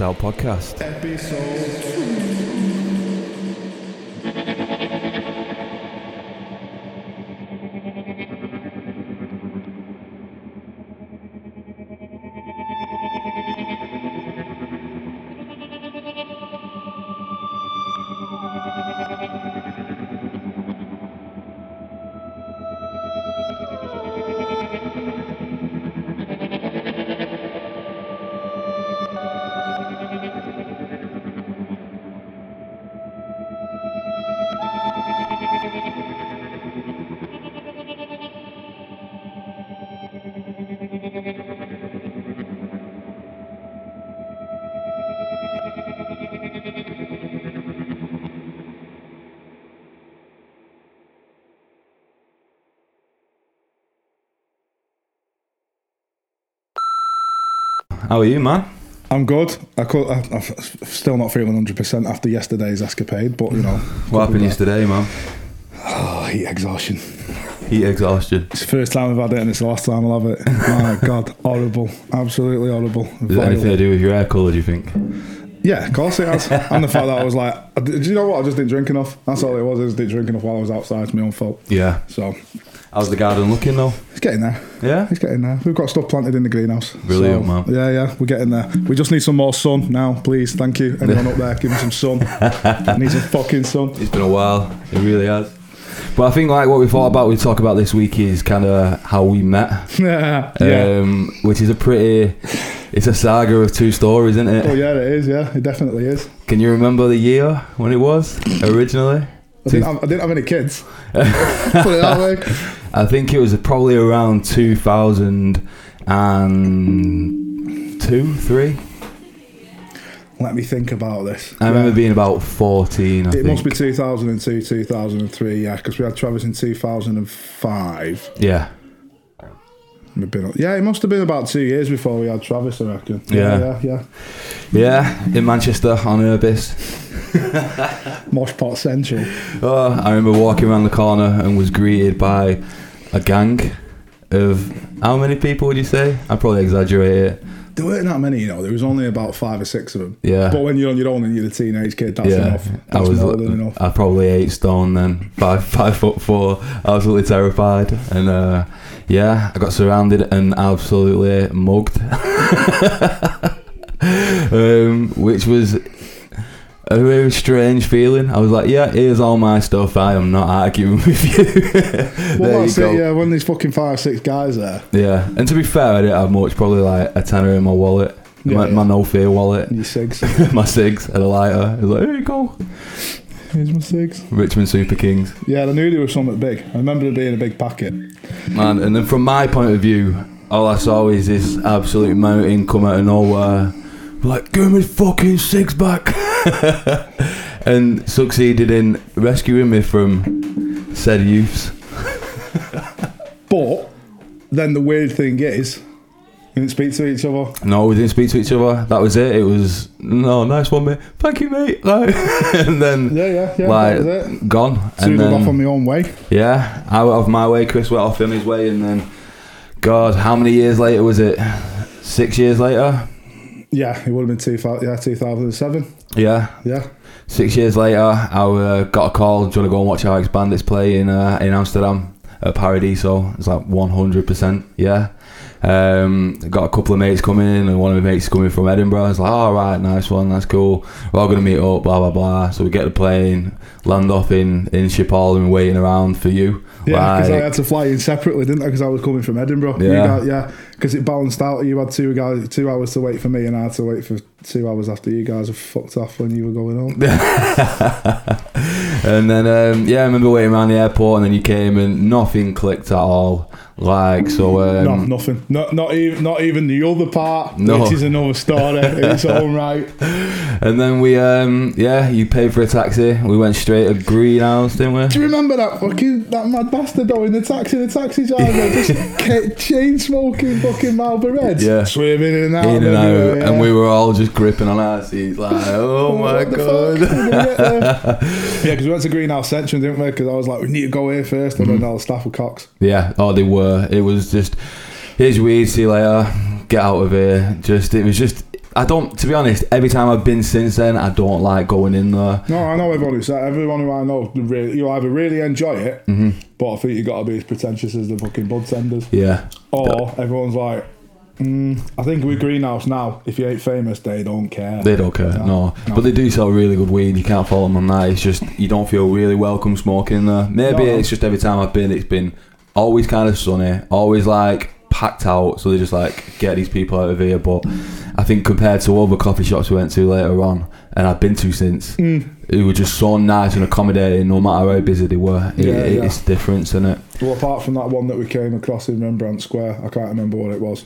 Out Podcast. How are you, man? I'm good. I could, I, I'm still not feeling 100% after yesterday's escapade, but you know. What happened yesterday, man? Oh, heat exhaustion. Heat exhaustion. It's the first time I've had it and it's the last time I'll have it. My God, horrible. Absolutely horrible. Is it anything to do with your hair colour, do you think? Yeah, of course it has. and the fact that I was like, do you know what? I just didn't drink enough. That's all it was. I just didn't drink enough while I was outside. It's my own fault. Yeah. So How's the garden looking, though? It's getting there. Yeah? It's getting there. We've got stuff planted in the greenhouse. Brilliant, So, man. Yeah, yeah, we're getting there. We just need some more sun now, please. Thank you. Anyone up there, give me some sun. need some fucking sun. It's been a while. It really has. But I think, like, what we thought about, we talk about this week is kind of how we met. Yeah, yeah. Um, which is a pretty. It's a saga of two stories, isn't it? Oh yeah, it is. Yeah, it definitely is. Can you remember the year when it was originally? I didn't, have, I didn't have any kids. Put it that way. I think it was probably around 2002, 3. Let me think about this. I remember being about 14, I It think. must be 2002, 2003, yeah, because we had Travis in 2005. Yeah. Been, yeah, it must have been about two years before we had Travis, I reckon. Yeah. yeah, yeah. Yeah, in Manchester on Urbis. Mosh Pot Central. Oh, I remember walking around the corner and was greeted by a gang of how many people would you say? I probably exaggerate it. There weren't that many, you know. There was only about five or six of them. Yeah. But when you're on your own and you're a teenage kid, that's yeah, enough. I was. more than enough. I probably eight stone then, five five foot four, absolutely terrified, and uh, yeah, I got surrounded and absolutely mugged, um, which was a very strange feeling. I was like, yeah, here's all my stuff. I am not arguing with you. Well, there you go. it, yeah. When there's fucking five, six guys there, Yeah, and to be fair, I didn't have much. Probably like a tenner in my wallet, Yeah, my, yeah. my no fear wallet, and your cigs. my cigs and a lighter. I was like, here you go, Here's my cigs. Richmond Super Kings, Yeah, I knew there was something big. I remember there being a big packet. man. And then from my point of view, all I saw is this absolute mountain come out of nowhere, like, give me fucking cigs back, and succeeded in rescuing me from said youths. But then the weird thing is, we didn't speak to each other. No, we didn't speak to each other. That was it. It was no nice one, mate. Thank you, mate. Like, and then Yeah, yeah, yeah. like that was it. gone. Soon and then, off on my own way. yeah, out of my way. Chris went off on his way, and then, God, how many years later was it? Six years later. Yeah, it would have been two, yeah, 2007. Yeah, Yeah. six years later, I uh, got a call. Do you want to go and watch RX Bandits play in uh, in Amsterdam at Paradiso? It's like one hundred percent. Yeah. Um, got a couple of mates coming in, and one of my mates coming from Edinburgh. I was like, "All right, nice one, that's cool. We're all gonna meet up, blah blah blah." So we get the plane, land off in in Schiphol, and we're waiting around for you. Yeah, because I had to fly in separately, didn't I? Because I was coming from Edinburgh. Yeah. yeah. Because it balanced out. You had two guys, two hours to wait for me, and I had to wait for two hours after you guys were fucked off when you were going home. and then um, yeah, I remember waiting around the airport, and then you came, and nothing clicked at all. Like so, um, no, nothing. Not not even not even the other part, No. which is another story in its own right. And then we, um, yeah, you paid for a taxi. We went straight to Greenhouse, didn't we? Do you remember that fucking that mad bastard though in the taxi, the taxi driver, just ca- chain smoking fucking Marlboro Reds, Yeah. swimming in and out, In and out, everywhere, and we were all just gripping on our seats, like, oh my god. fuck? We're gonna get there. yeah, because we went to Greenhouse Central, didn't we? Because I was like, we need to go here first, and then all the staff were cocks. yeah, oh, they were. It was just, here's weed, see you later, get out of here. Just, it was just, I don't. To be honest, every time I've been since then, I don't like going in there. No, I know everyone who's everyone who I know. Really, you either really enjoy it, Mm-hmm. but I think you got to be as pretentious as the fucking bud tenders, Yeah. or everyone's like, mm, I think with Greenhouse now, if you ain't famous, they don't care. They don't care, no. No. But they do sell really good weed. You can't fault them on that. It's just you don't feel really welcome smoking there. Maybe No. it's just every time I've been, it's been always kind of sunny, always like packed out. So they just like get these people out of here. But I think compared to other coffee shops we went to later on, and I've been to since, Mm. it was just so nice and accommodating. No matter how busy they were, it, Yeah, it- yeah. it's different, isn't it? Well, apart from that one that we came across in Rembrandt Square, I can't remember what it was,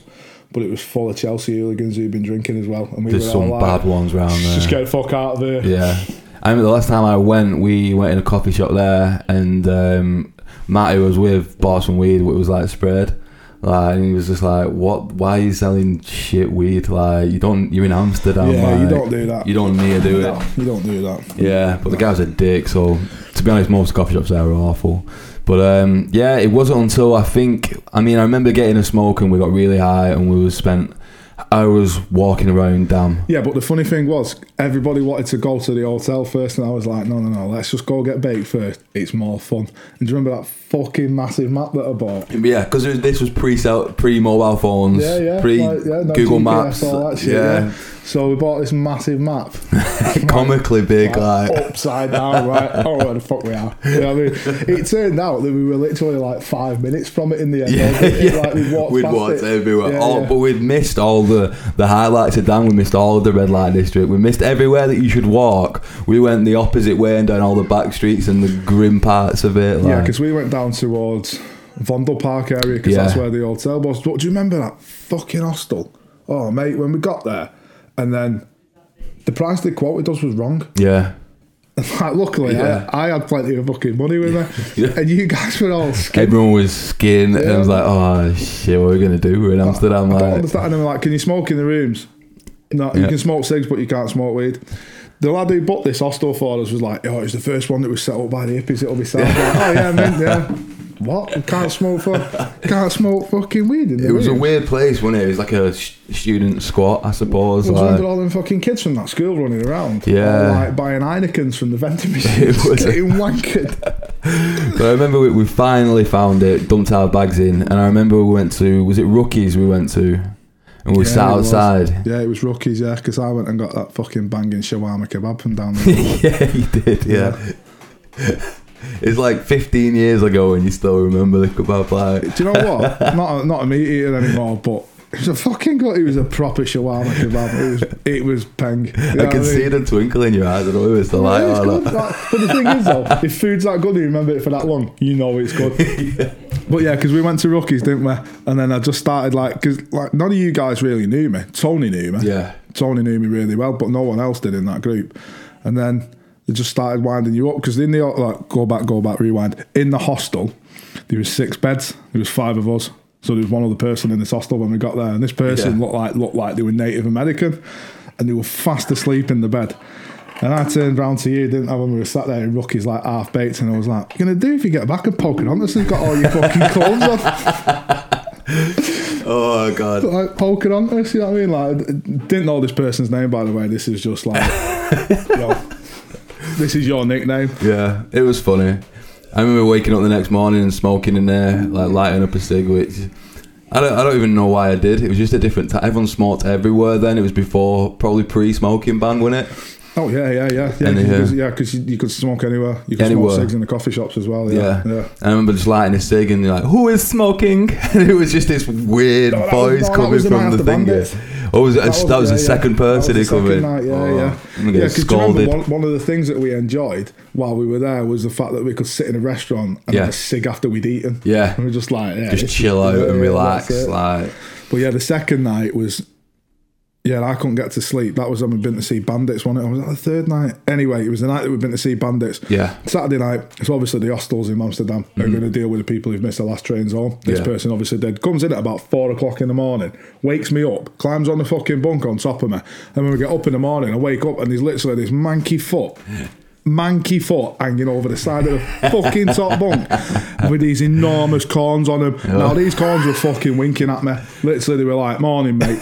but it was full of Chelsea hooligans who'd been drinking as well, and we There's were some like, bad ones around there. Just get the fuck out of there. Yeah. I remember the last time I went, we went in a coffee shop there, and um, Matt, who was with, bought some weed, what was like spread. Like, and he was just like, "What? Why are you selling shit weed? Like, you don't. You're in Amsterdam. Yeah, you don't do that. You don't need to do it. You don't do that. Yeah, but the guy was a dick. So, to be honest, most coffee shops there are awful. But um, yeah, it wasn't until I think. I mean, I remember getting a smoke and we got really high and we was spent hours walking around. Damn. Yeah, but the funny thing was, everybody wanted to go to the hotel first, and I was like, no, no, no, let's just go get baked first. It's more fun. And do you remember that fucking massive map that I bought? Yeah, because this was pre pre mobile phones, Yeah, yeah. pre like, yeah, no Google GPS, Maps. all that shit, yeah. So we bought this massive map. comically big, like, like upside down, right? Oh, where the fuck we are? You know I mean? It turned out that we were literally like five minutes from it in the end. yeah, it? yeah. Like we walked we'd walked it. everywhere, Yeah, all, yeah. but we'd missed all the the highlights of Dan. We missed all of the red light district. We missed everywhere that you should walk. We went the opposite way and down all the back streets and the grim parts of it. Like, Yeah, because we went down towards Vondel Park area because Yeah. that's where the hotel was. But do you remember that fucking hostel? Oh, mate, when we got there, and then the price they quoted us was wrong. yeah, Like, luckily, Yeah. I, I had plenty of fucking money with me, Yeah. and you guys were all scared. everyone was skinned, and I was like, "Oh shit, what are we gonna do? We're in Amsterdam." I don't Like, understand. And were like, can you smoke in the rooms? No, you can smoke cigs, but you can't smoke weed. The lad who bought this hostel for us was like, oh, it's the first one that was set up by the hippies. It'll be sad. Like, oh yeah, man, yeah. What? You can't smoke for, can't smoke fucking weed it was a weird place, wasn't it? It was like a sh- student squat, I suppose. It was like- under all them fucking kids from that school running around. Yeah. Like buying Heinekens from the vending It was- getting wankered. But I remember we, we finally found it, dumped our bags in, and I remember we went to was it Rookies we went to, and we Yeah, sat outside. Yeah, it was rookies, yeah, because I went and got that fucking banging shawarma kebab from down there. yeah, you did. Yeah. it's like 15 years ago, and you still remember the kebab. Like, Do you know what? not a, not a meat eater anymore, but it was a fucking good. It was a proper shawarma kebab. It was it was peng. You know I can mean? see the twinkle in your eyes. I don't know if it's the light or not. Like, but the thing is, though, if food's that good, you remember it for that long, you know it's good. But yeah, because we went to Rookies, didn't we? And then I just started like, because like none of you guys really knew me. Tony knew me. Yeah. Tony knew me really well, but no one else did in that group. And then they just started winding you up because in the like go back, go back, rewind. In the hostel, there was six beds. There was five of us. So there was one other person in this hostel when we got there, and this person Yeah. looked like looked like they were Native American, and they were fast asleep in the bed. And I turned round to you, didn't I, when we were sat there in Rookies, like half baked, and I was like, "What you gonna do if you get back and poking on this and got all your fucking clothes on?" Oh god. like poking on us, you know what I mean? Like, didn't know this person's name, by the way. This is just like, yo, this is your nickname. Yeah, it was funny. I remember waking up the next morning and smoking in there, like lighting up a cig, which I don't, I don't even know why I did. It was just a different time. Everyone smoked everywhere then. It was before, probably pre-smoking ban, wasn't it? Oh yeah, yeah, yeah, yeah. Because, uh, yeah, because you, you could smoke anywhere. You could Anywhere. smoke cigs in the coffee shops as well. Yeah, Yeah. yeah. I remember just lighting a cig and you're like, who is smoking? And it was just this weird No, was- voice no, coming the from the after thing. Oh, was it, that was, yeah, the yeah. second person That was the come in. night, yeah, oh, yeah. I'm gonna Yeah, get 'cause do remember one, one of the things that we enjoyed while we were there was the fact that we could sit in a restaurant and Yeah. have a cig after we'd eaten. Yeah. And we're just like, yeah, Just chill out and relax. Like, But yeah, the second night was, yeah, I couldn't get to sleep. That was when we'd been to see Bandits, wasn't it? Was that the third night? Anyway, it was the night that we'd been to see Bandits. yeah. Saturday night, it's obviously the hostels in Amsterdam they are mm. going to deal with the people who've missed the last trains home. This Yeah. person obviously did. Comes in at about four o'clock in the morning, wakes me up, climbs on the fucking bunk on top of me. And when we get up in the morning, I wake up and there's literally this manky foot. Manky foot hanging over the side of the fucking top bunk with these enormous corns on them. Now, these corns were fucking winking at me. Literally, they were like, Morning, mate.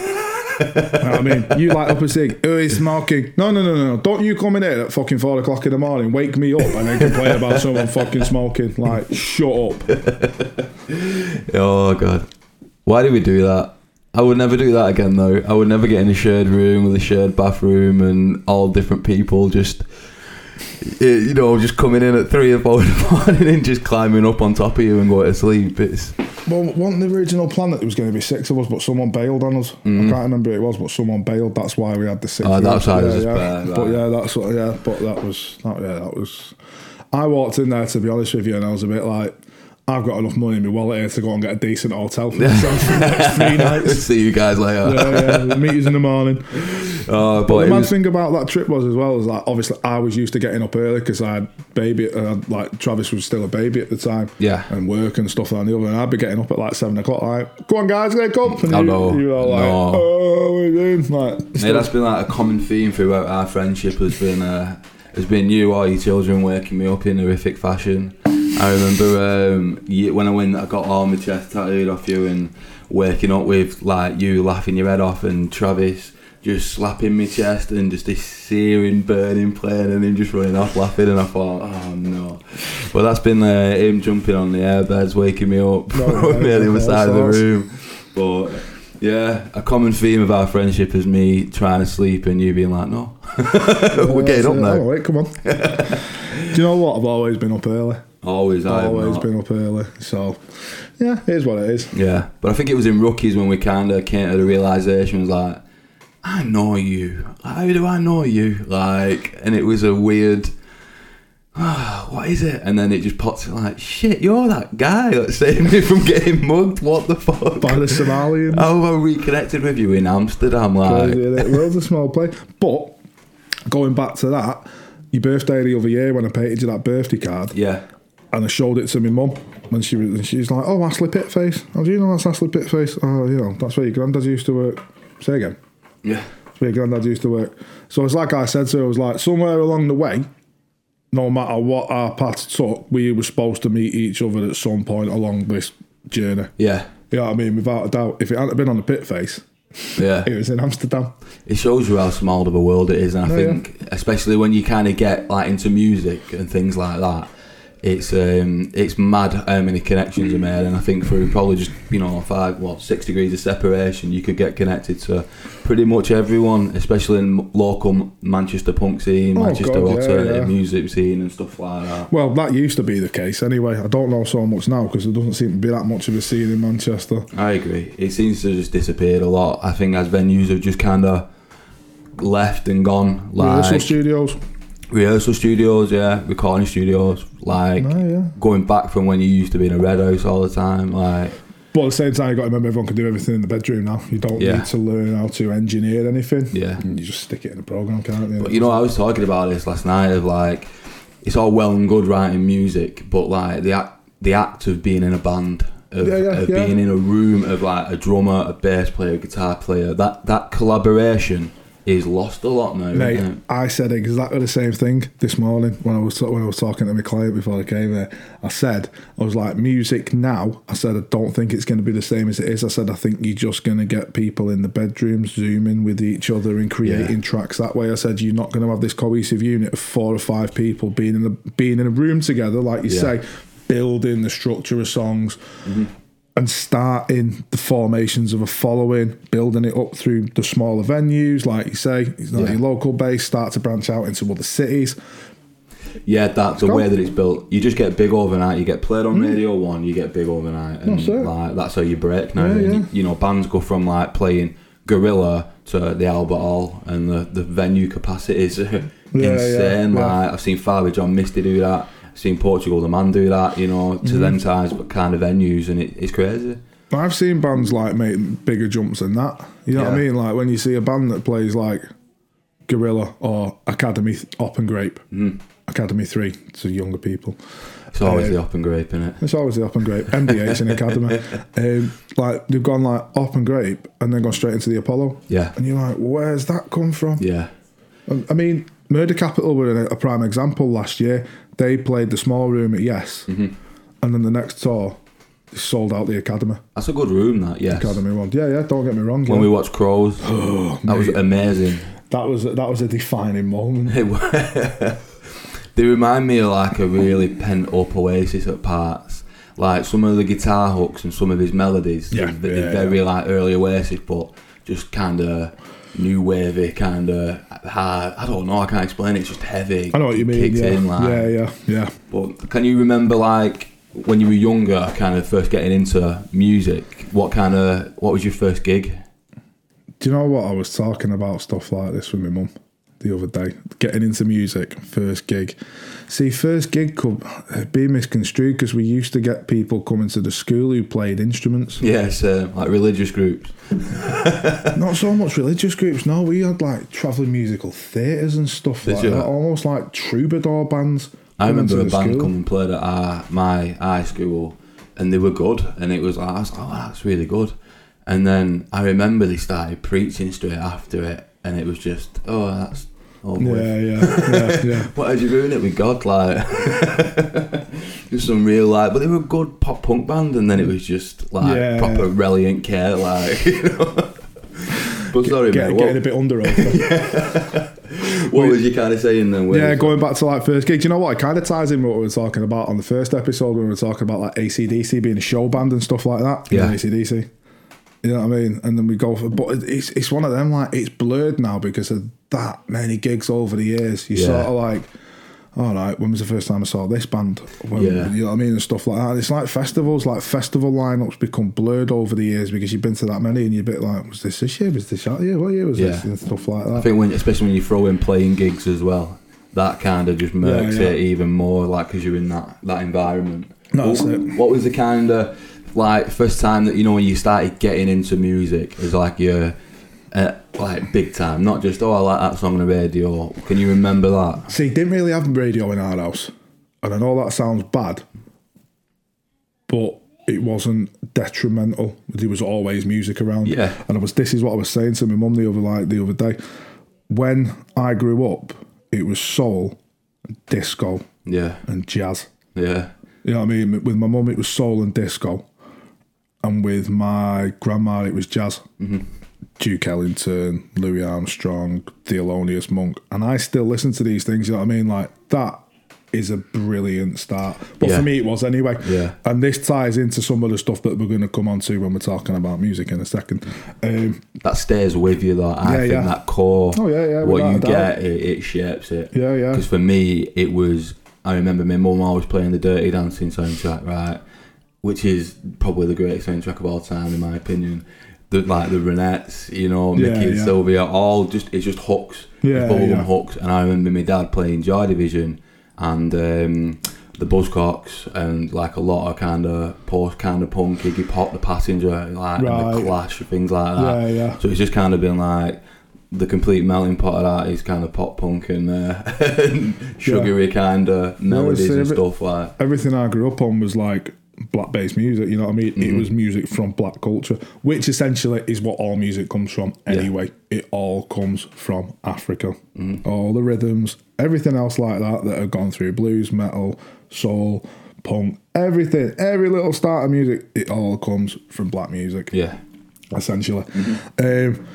I mean? You light up a cig. Who is smoking? No, no, no, no, no. Don't you come in here at fucking four o'clock in the morning, wake me up, and then complain about someone fucking smoking. Like, shut up. Oh god, why did we do that? I would never do that again though. I would never get in a shared room with a shared bathroom and all different people just. eh, You know, just coming in at three or four in the morning and just climbing up on top of you and going to sleep. It's Well, wasn't the original plan that there was going to be six of us, but someone bailed on us? I can't remember who it was, but someone bailed. That's why we had the six. Mm-hmm. Oh, that's why yeah, yeah. bad, But yeah, that's what. Yeah, but that was. That, yeah, that was. I walked in there to be honest with you, and I was a bit like, I've got enough money in my wallet here to go and get a decent hotel for myself for the next three nights. See you guys later. Yeah, yeah. Meet us in the morning. Oh, But but the mad was, thing about that trip was as well is like obviously I was used to getting up early because I had baby uh, like Travis was still a baby at the time Yeah. and work and stuff like that and I'd be getting up at like seven o'clock like go on guys wake up and Oh, you, no. you were like No. oh what are you doing like mate, that's been like a common theme throughout our friendship. Has been uh, has been you or your children waking me up in horrific fashion. I remember um, when I went, I got all my chest tattooed off you and waking up with like you laughing your head off and Travis just slapping my chest and just this searing, burning pain and him just running off laughing and I thought, oh no. Well, that's been uh, him jumping on the airbeds, waking me up No, from the other all side of the room. But yeah, a common theme of our friendship is me trying to sleep and you being like, no, we're getting up now. wait come on. Do you know what? I've always been up early. Always, I always been up early. So yeah here's what it is. Yeah, but I think it was in rookies when we kind of came to the realization was like, I know you. How do I know you? Like, and it was a weird. "Ah, what is it? And then it just pops in like, shit, you're that guy that saved me from getting mugged. What the fuck? by the Somalians How have I reconnected with you in Amsterdam? Like, Crazy? World's a small place. But going back to that, your birthday the other year when I painted you that birthday card yeah, and I showed it to my mum when she was and she's like, Oh, Ashley Pitface. How do you know that's Ashley Pitface? Oh, you know, that's where your granddad used to work. Say again. Yeah, That's where your granddad used to work. So it's like I said to her, I was like, somewhere along the way, no matter what our paths took, we were supposed to meet each other at some point along this journey. yeah, You know what I mean? Without a doubt. If it hadn't been on the pit face, yeah. it was in Amsterdam. it shows you how small of a world it is, and I Yeah, think especially when you kind of get like into music and things like that, it's um, it's mad how many connections are made, and I think through probably just you know five what six degrees of separation, you could get connected to pretty much everyone, especially in local Manchester punk scene, Oh, Manchester God, alternative yeah. music scene, and stuff like that. Well, that used to be the case anyway. I don't know so much now because there doesn't seem to be that much of a scene in Manchester. I agree. It seems to just disappeared a lot. I think as venues have just kind of left and gone, like Rehearsal studios. Rehearsal studios, yeah, recording studios, like Oh, yeah. going back from when you used to be in a red house all the time, like But at the same time, you got to remember everyone can do everything in the bedroom now. You don't Yeah. need to learn how to engineer anything. Yeah. You just stick it in a program, can't you? But you know, I was talking about this last night of like, it's all well and good writing music, but like the act, the act of being in a band, of, Yeah, yeah, of being in a room of like a drummer, a bass player, a guitar player, that that collaboration is lost a lot now. Mate? I said exactly the same thing this morning when I was when I was talking to my client before I came here. I said I was like, music now. I said I don't think it's going to be the same as it is. I said I think you're just going to get people in the bedrooms zooming with each other and creating Yeah. tracks that way. I said you're not going to have this cohesive unit of four or five people being in a being in a room together, like you Yeah. say, building the structure of songs. Mm-hmm. And starting the formations of a following, building it up through the smaller venues, like you say, you know, Yeah. your local base, start to branch out into other cities. Yeah, that's the way that it's built. You just get big overnight. You get played on mm. Radio One. You get big overnight, and That's like that's how you break now. Yeah, yeah. You, you know, bands go from like playing Gorilla to the Albert Hall, and the, the venue capacity is insane. Like I've seen Father John Misty do that. Seen Portugal the Man do that. You know, to Mm-hmm. them size, but kind of venues, and it, it's crazy. I've seen bands like make bigger jumps than that. You know what I mean? Like when you see a band that plays like Gorilla or Academy Op and Grape, Mm. Academy Three to younger people. It's always Uh, the Op and grape in it. It's always the Op and Grape. MDH in Academy. Um, like they've gone like Op and Grape and then gone straight into the Apollo. Yeah, And you're like, where's that come from? yeah, I mean, Murder Capital were a prime example last year. They played the small room at Yes, Mm-hmm. and then the next tour sold out the Academy. That's a good room, that, yes. Academy one. Yeah, yeah. Don't get me wrong. When yeah. we watched Crows, that was amazing. that was that was a defining moment. They remind me of like a really pent up Oasis at parts. Like some of the guitar hooks and some of his melodies, Yeah, they're, they're yeah, very like early Oasis, but just kind of new wavy, kind of hard. I don't know. I can't explain it. It's just heavy. I know what you mean. Yeah. in like. yeah, yeah, yeah. But can you remember like when you were younger, kind of first getting into music? What kind of what was your first gig? Do you know what I was talking about stuff like this with my mum the other day? Getting into music, first gig. See, first gig could be misconstrued because we used to get people coming to the school who played instruments. Yes, uh, like religious groups. Not so much religious groups. No, we had like travelling musical theatres and stuff Did like that. Almost like troubadour bands. I remember a band school. come and played at our, my high school, and they were good. And it was like, was like, oh, that's really good. And then I remember they started preaching straight after it, and it was just, oh, that's with. Yeah, yeah, yeah, yeah. What had you ruined it with God? Like, just some real like, but they were a good pop punk band, and then it was just like Yeah. proper reliant care, like, you know. But sorry, Get, mate. getting a bit under oath. what was you kind of saying then? Yeah, going back to like first gig. Do you know what? It kind of ties in what we were talking about on the first episode when we were talking about like ACDC being a show band and stuff like that. Yeah. ACDC. You know what I mean? And then we go for, but it's it's one of them like it's blurred now because of that many gigs over the years. You Yeah. sort of like, all right, when was the first time I saw this band? When, Yeah. You know what I mean? And stuff like that. It's like festivals, like festival lineups become blurred over the years because you've been to that many and you're a bit like, was this this year? Was this that year? What year was this? And stuff like that. I think when, especially when you throw in playing gigs as well, that kind of just makes Yeah, yeah. it even more like because you're in that that environment. No, what, what was the kind of like first time that you know when you started getting into music as like your uh, like big time, not just oh I like that song on the radio. Can you remember that? See, didn't really have radio in our house, and I know that sounds bad, but it wasn't detrimental. There was always music around. Yeah. and I was. This is what I was saying to my mum the other like the other day. When I grew up, it was soul, disco, Yeah, and jazz. yeah, You know what I mean? With my mum, it was soul and disco, and with my grandma, it was jazz. Mm-hmm. Duke Ellington, Louis Armstrong, Thelonious Monk, and I still listen to these things. You know what I mean? Like that is a brilliant start. But Yeah. for me, it was anyway. Yeah. And this ties into some of the stuff that we're going to come on to when we're talking about music in a second. Um, that stays with you though. I Yeah, think yeah. that core, Oh, yeah, yeah, what you get, it, it shapes it. Yeah, yeah. Because for me, it was. I remember my mum always playing the Dirty Dancing soundtrack, right, which is probably the greatest soundtrack of all time, in my opinion. The, like the Ronettes, you know, Yeah, Mickey and yeah. Sylvia, all just it's just hooks, Yeah, bubblegum yeah. hooks. And I remember my dad playing Joy Division and um, the Buzzcocks and like a lot of kind of post kind of punk, Iggy Pop, the Passenger, like and the Clash, things like that. yeah, yeah. So it's just kind of been like the complete melting pot of that is kind of pop punk and, uh, and sugary kind of melodies see, and every- stuff like. everything I grew up on was like black based music, you know what I mean? It mm-hmm. was music from black culture, which essentially is what all music comes from anyway. It all comes from Africa. Mm. All the rhythms, everything else like that that have gone through blues, metal, soul, punk, everything, every little start of music, it all comes from black music Yeah, essentially. Mm-hmm. Um, and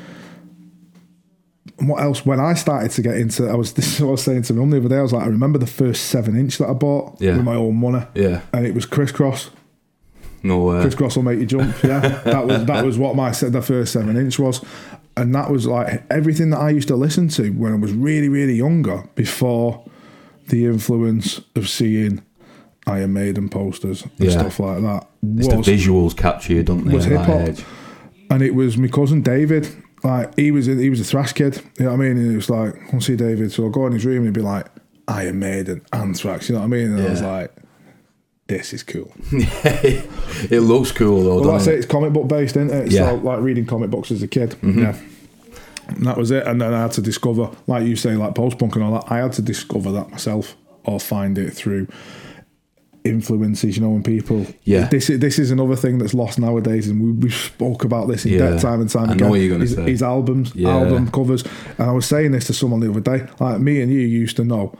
what else? When I started to get into, I was this is what I was saying to my mum the other day. I was like, I remember the first seven inch that I bought Yeah. with my own money, yeah, and it was Kris Kross. no, uh, Kris Kross will make you jump. Yeah, that was that was what my the first seven inch was, and that was like everything that I used to listen to when I was really really younger before the influence of seeing Iron Maiden posters and Yeah. stuff like that it's the was visuals capture you, don't they? was hip-hop. age? and it was my cousin David. Like he was, a, he was a thrash kid. You know what I mean? And it was like, I to see David. So I go in his room and he'd be like, Iron Maiden, Anthrax. You know what I mean? And I was like, this is cool. it looks cool though, Well, that's it. it? It's comic book based, isn't it? It's Yeah. like, like reading comic books as a kid. Mm-hmm. Yeah. And that was it. And then I had to discover, like you say, like post punk and all that. I had to discover that myself or find it through influences. You know, when people. Yeah. This is this is another thing that's lost nowadays, and we we spoke about this in Yeah. depth time and time I again. know what you're gonna his, say. his albums, Yeah. album covers, and I was saying this to someone the other day. Like me and you used to know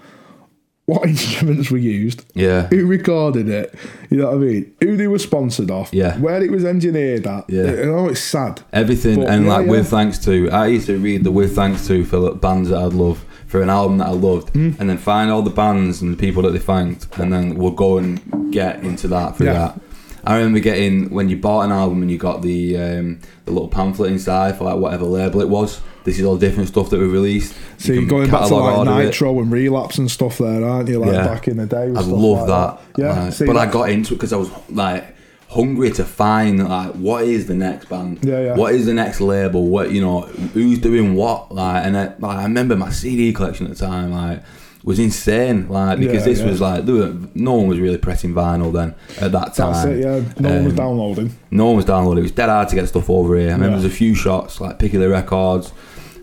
what instruments were used, Yeah. who recorded it, you know what I mean? Who they were sponsored off, Yeah. where it was engineered at. Yeah. You know, it's sad. Everything But, and yeah, like yeah. with thanks to I used to read the with thanks to for bands that I'd love for an album that I loved Hmm. and then find all the bands and the people that they thanked and then we'll go and get into that for Yeah. that. I remember getting when you bought an album and you got the um, the little pamphlet inside for like whatever label it was. This is all different stuff that we released. So You you're going back to like of it. Nitro and Relapse and stuff there, aren't you? Like Yeah. back in the day. with I love like that. Yeah, like, but I got into it because I was like hungry to find like what is the next band? Yeah, yeah. What is the next label? What you know? Who's doing what? Like, and I, like, I remember my CD collection at the time like was insane. Like because Yeah, this yeah. was like there were, no one was really pressing vinyl then at that time. That's it, yeah. No one was Um, downloading. No one was downloading. It was dead hard to get stuff over here. I remember Yeah. there's a few shots like Piccadilly Records.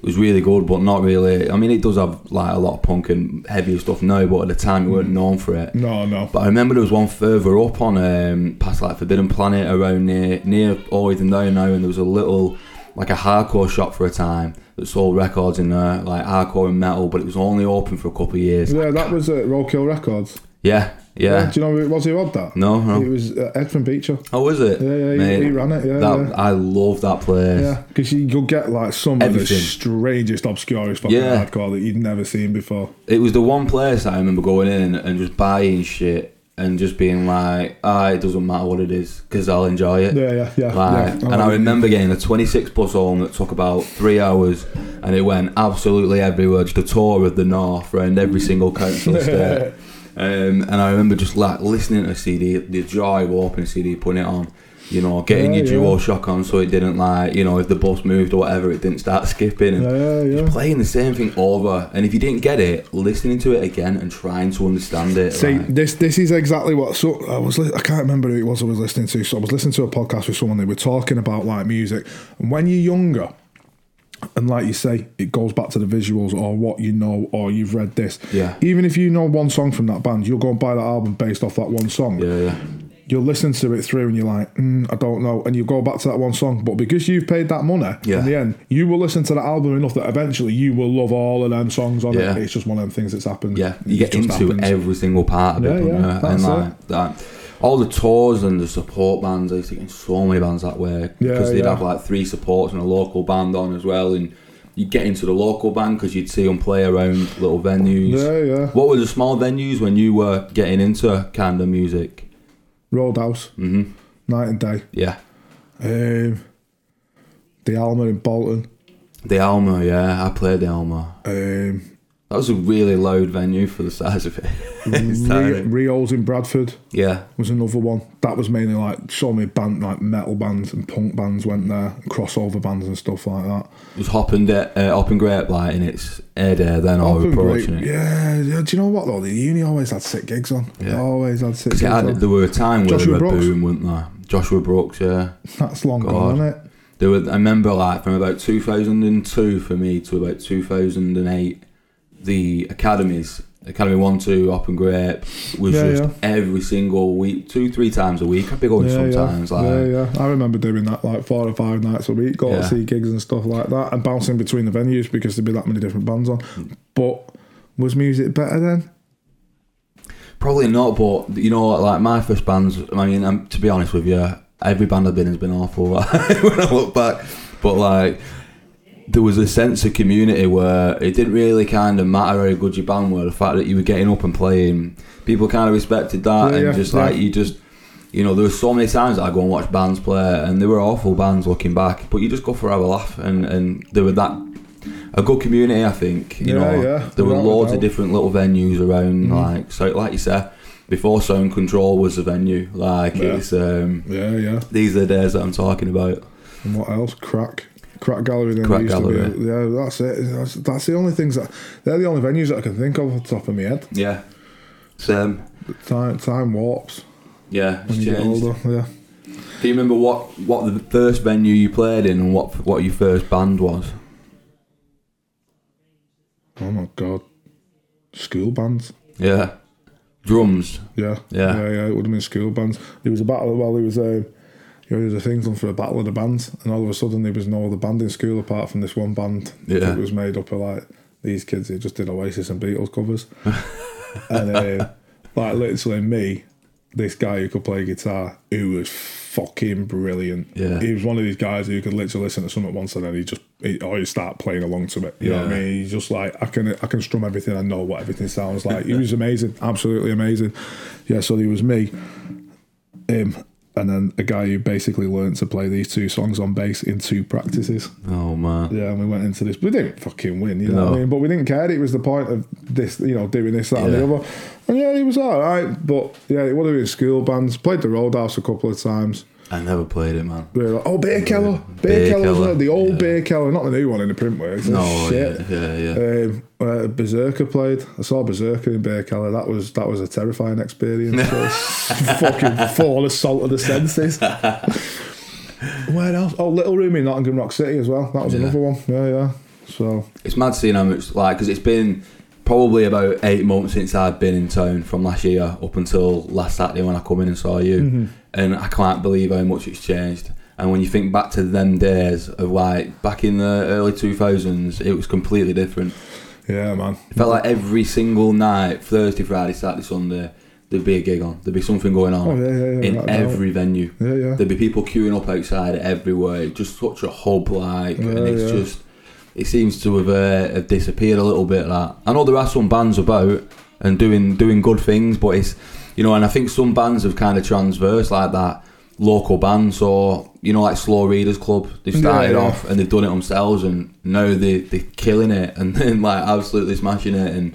It was really good, but not really. I mean, it does have like a lot of punk and heavier stuff now, but at the time it weren't known for it. No, no. But I remember there was one further up on um, past like Forbidden Planet around near near Always and there now, and there was a little like a hardcore shop for a time that sold records in there, like hardcore and metal, but it was only open for a couple of years. Yeah, that was uh, Roadkill Records. Yeah, yeah. Do you know who was who had that? No, no. It was uh, Ed from Beecher. Oh, was it? Yeah, yeah, he- Mate, he ran it, yeah, that, yeah. I love that place. Yeah, because you, you'll get like some of the strangest, obscurest fucking Yeah. hardcore that you'd never seen before. It was the one place I remember going in and just buying shit and just being like, ah, it doesn't matter what it is because I'll enjoy it. Yeah, yeah, yeah. Like, yeah. and I remember getting a 26 bus home that took about three hours, and it went absolutely everywhere. Just a tour of the north around every single council estate. Um, and I remember just like listening to a CD, the joy of opening a CD, putting it on, you know, getting Yeah, your yeah. dual shock on so it didn't like, you know, if the bus moved or whatever, it didn't start skipping. And Yeah, yeah. playing the same thing over, and if you didn't get it, listening to it again and trying to understand it. See, like- this this is exactly what. So I was. li- I can't remember who it was I was listening to. So I was listening to a podcast with someone. They were talking about like music, and when you're younger, and like you say, it goes back to the visuals or what you know or you've read this. Yeah. Even if you know one song from that band, you'll go and buy that album based off that one song. yeah, yeah, You'll listen to it through and you're like, mm, I don't know, and you go back to that one song. But because you've paid that money, Yeah. in the end, you will listen to that album enough that eventually you will love all of them songs on Yeah. it. It's just one of them things that's happened. yeah. You get into happens. every single part of Yeah, it, yeah, that's and it. like that. All the tours and the support bands, I used to get in so many bands that way Yeah, because they'd yeah. have like three supports and a local band on as well, and you'd get into the local band because you'd see them play around little venues. Yeah, yeah. What were the small venues when you were getting into kind of music? Roadhouse, Mm hmm night and day. Yeah, Um, the Alma in Bolton. the Alma. Yeah, I played the Alma. Um, That was a really loud venue for the size of it. Rio's in Bradford yeah, was another one. That was mainly like so many band like metal bands and punk bands went there, crossover bands and stuff like that. It was hopping de- uh, hopping grape like in its heyday then or approaching it. Yeah, yeah. Do you know what though? The uni always had sick gigs on. They Yeah. always had sick gigs had, on. there were a time where Joshua they were Brooks. boom, weren't there? Joshua Brooks, yeah. That's long God. gone, isn't it? There were. I remember like from about 2002 for me to about 2008, the academies, Academy One, Two, Up and Grape was Yeah, just yeah. every single week, two, three times a week. I'd be going Yeah, sometimes. yeah. Like, yeah, yeah. I remember doing that like four or five nights a week, go Yeah. to see gigs and stuff like that, and bouncing between the venues because there'd be that many different bands on. But was music better then? Probably not, but you know, like my first bands. I mean, um, to be honest with you, every band I've been in has been awful. when I look back, but like there was a sense of community where it didn't really kind of matter how good your band were. The fact that you were getting up and playing, people kind of respected that, Yeah, and yeah, just yeah. like you just. You know, there were so many times that I go and watch bands play, and they were awful bands looking back. But you just go for have a laugh, and and there were that a good community. I think you Yeah, know yeah, there were loads of different little venues around. Mhm. Like so, like you said, before Sound Control was a venue. Like Yeah. it's um, Yeah, yeah. these are the days that I'm talking about. And what else? Crack. Crack Gallery then Crack used to Gallery. be. Yeah, that's it. That's, that's the only things that they're the only venues that I can think of off the top of my head. Yeah, Same. Time time warps Yeah, it's when you get changed. older. Yeah. Do you remember what what the first venue you played in and what what your first band was? Oh my god. School bands. Yeah, drums. Yeah. Yeah. Yeah, yeah. It would have been school bands. There was a battle. Well, there was a. You know, there was a thing done for a battle of the bands, and all of a sudden there was no other band in school apart from this one band Yeah. that was made up of like these kids. They just did Oasis and Beatles covers. and uh, like literally me, this guy who could play guitar, who was fucking brilliant. Yeah. he was one of these guys who could literally listen to something once and then he just he, or he start playing along to it. You know what I mean? He's just like I can I can strum everything. I know what everything sounds like. he was amazing, absolutely amazing. Yeah, so he was me, him, and then a guy who basically learned to play these two songs on bass in two practices. Oh man. Yeah, and we went into this. We didn't fucking win, you know what I mean? But we didn't care. It was the point of this, you know, doing this, that, and the other. And yeah, he was all right. But yeah, it would have been school bands. Played the Roadhouse a couple of times. I never played it, man. We were like, oh, Bierkeller. Beer Keller, Keller, the old yeah. Bierkeller, not the new one in the printworks. No, shit. yeah, yeah, yeah. Um, uh, Berzerker played. I saw Berzerker in Bierkeller. That was that was a terrifying experience. Fucking full assault of the senses. Where else? Oh, Little Room in Nottingham Rock City as well. That was Yeah. another one. Yeah, yeah. So It's mad seeing how much like because it's been probably about eight months since I've been in town from last year up until last Saturday when I come in and saw you, Mm-hmm. and I can't believe how much it's changed. And when you think back to them days of like back in the early two thousands, it was completely different. yeah, man. It felt like every single night, Thursday, Friday, Saturday, Sunday, there'd be a gig on. There'd be something going on Oh yeah, yeah, yeah. in right now. every venue. Yeah, yeah. There'd be people queuing up outside everywhere. Just such a hub, like, and it's yeah. just. It seems to have, uh, have disappeared a little bit. That I know there are some bands about and doing doing good things, but it's you know, and I think some bands have kind of transversed like that. Local bands, or you know, like Slow Readers Club, Yeah, started yeah. off and they've done it themselves, and now they they're killing it and then like absolutely smashing it and.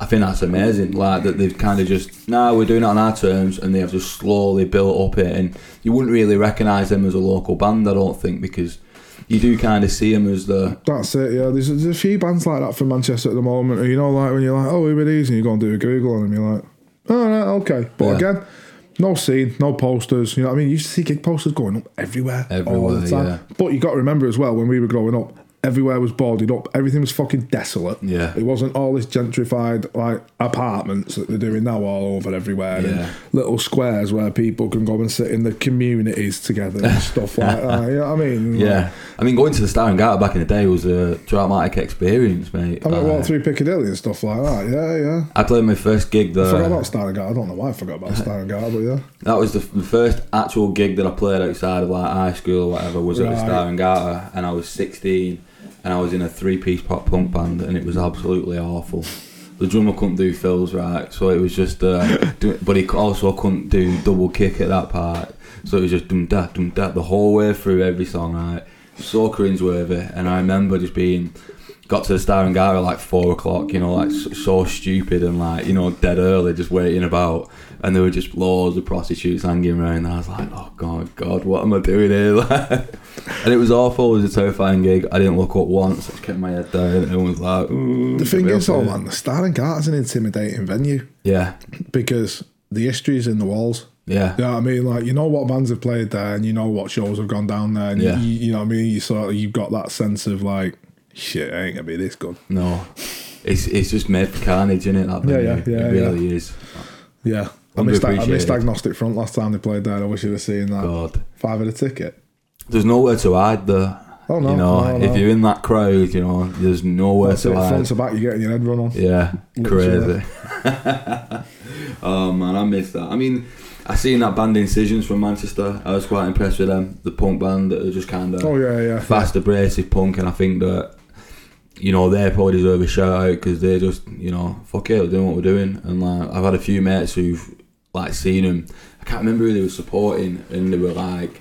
I think that's amazing. Like that they've kind of just nah, we're doing it on our terms, and they have just slowly built up it. And you wouldn't really recognise them as a local band, I don't think, because you do kind of see them as the That's it, yeah. There's, there's a few bands like that from Manchester at the moment. You know, like when you're like, oh, who are these? And you go and do a Google on them, you're like, oh, right, okay. But Yeah. again, no scene, no posters. You know what I mean? You used to see gig posters going up everywhere. all the time. yeah. But you got to remember as well, when we were growing up, everywhere was boarded up. Everything was fucking desolate. Yeah. It wasn't all this gentrified, like, apartments that they're doing now all over everywhere. Yeah. And little squares where people can go and sit in the communities together and stuff like that. You know what I mean? yeah. I mean, going to the Star and Garter back in the day was a traumatic experience, mate. I mean, walk uh, through Piccadilly and stuff like that. Yeah, yeah. I played my first gig I forgot there. about Star and Garter. I don't know why I forgot about uh, Star and Garter, but yeah. That was the, the first actual gig that I played outside of like high school or whatever was at the Star and Garter, and I was 16, and I was in a three-piece pop punk band, and it was absolutely awful. The drummer couldn't do fills right, so it was just. Uh, but he also couldn't do double kick at that part, so it was just dum da dum da the whole way through every song. Right, so cringeworthy, and I remember just being. Got to the Star and Garter like four o'clock, you know, like so stupid and like you know dead early, just waiting about, and there were just loads of prostitutes hanging around. And I was like, oh god, god, what am I doing here? and it was awful. It was a terrifying gig. I didn't look up once. I just kept my head down and was like, Ooh, The thing is, though, man, the Star and is an intimidating venue yeah, because the history's in the walls. yeah, You know what I mean? Like, you know what bands have played there and you know what shows have gone down there. And Yeah. you, you know what I mean? You sort of, you've got that sense of like, shit, it ain't going to be this good. no, it's it's just made for carnage, isn't it? That Yeah, venue? yeah, yeah, it really is. Yeah. I missed, that. I missed Agnostic Front last time they played there. I wish you'd have seen that. God, Five at a ticket. there's nowhere to hide there. Oh, no, you know, no, if you're in that crowd, you know, there's nowhere That's to it, hide. front to back, you're getting your head run on. Yeah, Literally. crazy. oh man, I missed that. I mean, I seen that band Incisions from Manchester. I was quite impressed with them. The punk band that are just kind of Oh, yeah, yeah. fast, abrasive punk, and I think that you know they probably deserve a shout out because they're just you know fuck it, we're doing what we're doing. And like I've had a few mates who've like seeing them. I can't remember who they were supporting, and they were like.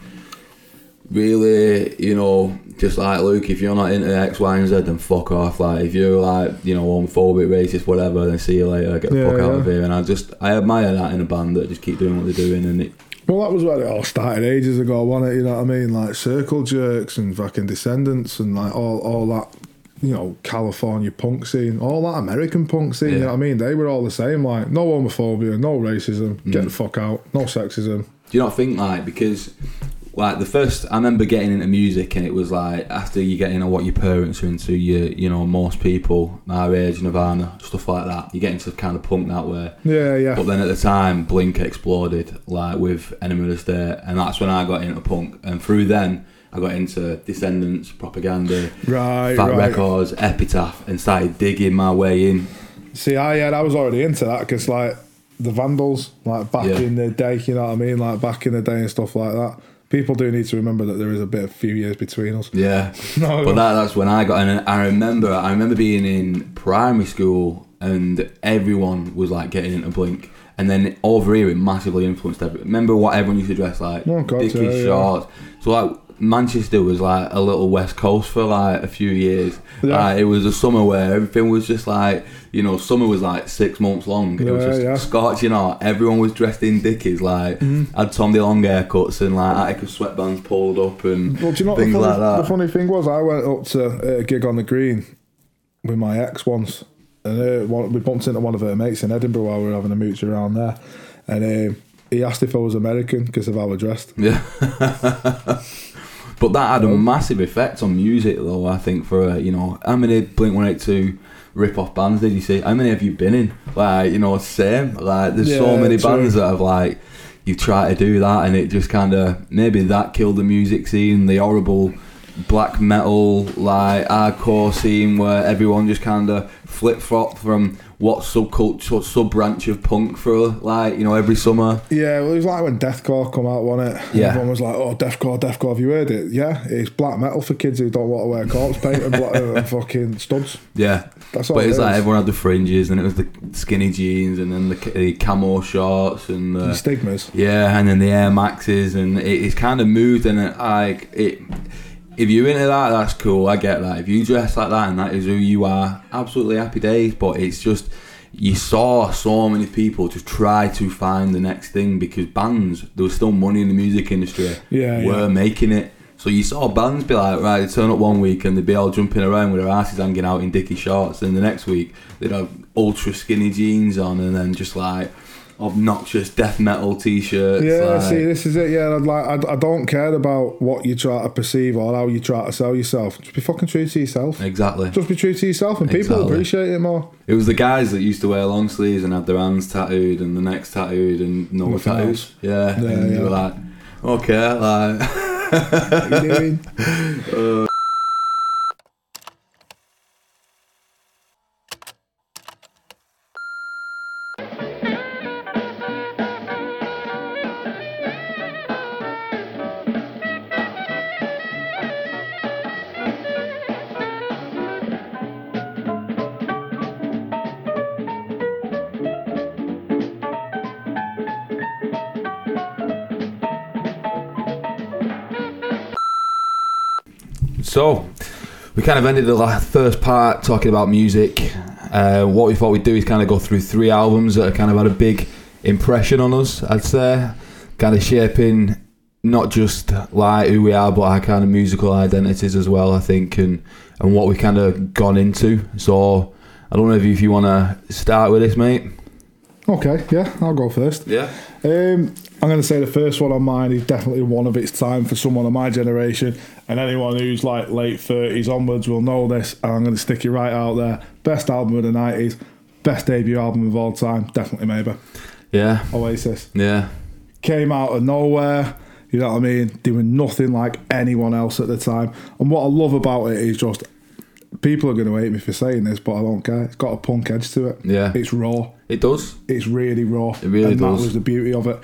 Really, you know, just like Luke, if you're not into X, Y, and Z, then fuck off. Like, if you're like, you know, homophobic, racist, whatever, then see you later. Get the Yeah, fuck out of here. And I just, I admire that in a band that just keep doing what they're doing. And it, Well, that was where it all started ages ago, wasn't it? You know what I mean? Like Circle Jerks and fucking Descendents and like all, all that, you know, California punk scene, all that American punk scene, you know what I mean? They were all the same, like no homophobia, no racism, Mm. get the fuck out, no sexism. do you not think like because like the first I remember getting into music and it was like after you get into what your parents are into you you know most people our age Nirvana stuff like that you get into kind of punk that way Yeah, yeah. but then at the time Blink exploded like with Enema of the State and that's when I got into punk and through then I got into Descendents Propaganda right, Fat right. Records Epitaph and started digging my way in See, I yeah, I was already into that because like the Vandals, like back Yeah. in the day, you know what I mean, like back in the day and stuff like that. People do need to remember that there is a bit of few years between us. Yeah, No, but that, that's when I got. And I remember, I remember being in primary school, and everyone was like getting into Blink, and then over here it massively influenced everyone. Remember what everyone used to dress like? Oh, God, Dickie yeah, yeah. So like Manchester was like a little West Coast for like a few years. Yeah. Like, it was a summer where everything was just like you know summer was like six months long. It was just yeah. scorching hot. Everyone was dressed in Dickies, like Mm-hmm. had Tom DeLonge haircuts and like Atticus sweatbands pulled up and Well, do you know the things funny, like that. the funny thing was? I went up to a gig on the green with my ex once, and uh, we bumped into one of her mates in Edinburgh while we were having a mooch around there, and um, he asked if I was American because of how I dressed. Yeah. but that had a massive effect on music, though. I think for uh, you know, how many Blink One Eight Two rip off bands did you see? How many have you been in? Like you know, same. Like there's so many true. bands that have like you try to do that, and it just kind of maybe that killed the music scene. The horrible black metal like hardcore scene where everyone just kind of flip flop from what subculture sub branch of punk for like you know every summer. Yeah, well, it was like when deathcore come out, wasn't it? Yeah. Everyone was like, "Oh, deathcore, deathcore." Have you heard it? Yeah, it's black metal for kids who don't want to wear corpse paint and, black, and fucking studs. Yeah, That's all but it it's like everyone had the fringes, and it was the skinny jeans, and then the, the camo shorts, and The the, stigmas. yeah, and then the Air Maxes, and it, it's kind of moved, and it, like it. If you're into that, that's cool. I get that. If you dress like that and that is who you are, absolutely happy days. But it's just you saw so many people just try to find the next thing because bands there was still money in the music industry. Yeah, were yeah. making it. So you saw bands be like, right, turn up one week and they'd be all jumping around with their asses hanging out in dicky shorts, and the next week they'd have ultra skinny jeans on, and then just like obnoxious death metal t-shirts. Yeah, like- see, this is it. Yeah, I'd like, I, I don't care about what you try to perceive or how you try to sell yourself. Just be fucking true to yourself. exactly. Just be true to yourself, and people Exactly. appreciate it more. It was the guys that used to wear long sleeves and have their hands tattooed and the necks tattooed and no Nothing tattoos. else. Yeah, Yeah, and you were like, okay, like. What you doing? So, uh, we kind of ended the last, first part talking about music. Uh, what we thought we'd do is kind of go through three albums that have kind of had a big impression on us, I'd say. Kind of shaping not just like who we are, but our kind of musical identities as well, I think, and, and what we've kind of gone into. So, I don't know if you, if you want to start with this, mate. Okay, yeah, I'll go first. Yeah. Um, I'm going to say the first one on mine is definitely one of its time for someone of my generation, and anyone who's like late 30s onwards will know this. And I'm going to stick it right out there. Best album of the 90s, best debut album of all time, definitely maybe. Yeah. Oasis Yeah. came out of nowhere. You know what I mean? Doing nothing like anyone else at the time. And what I love about it is just people are going to hate me for saying this, but I don't care. It's got a punk edge to it. Yeah. It's raw. It does. It's really raw. It really and does. that was the beauty of it.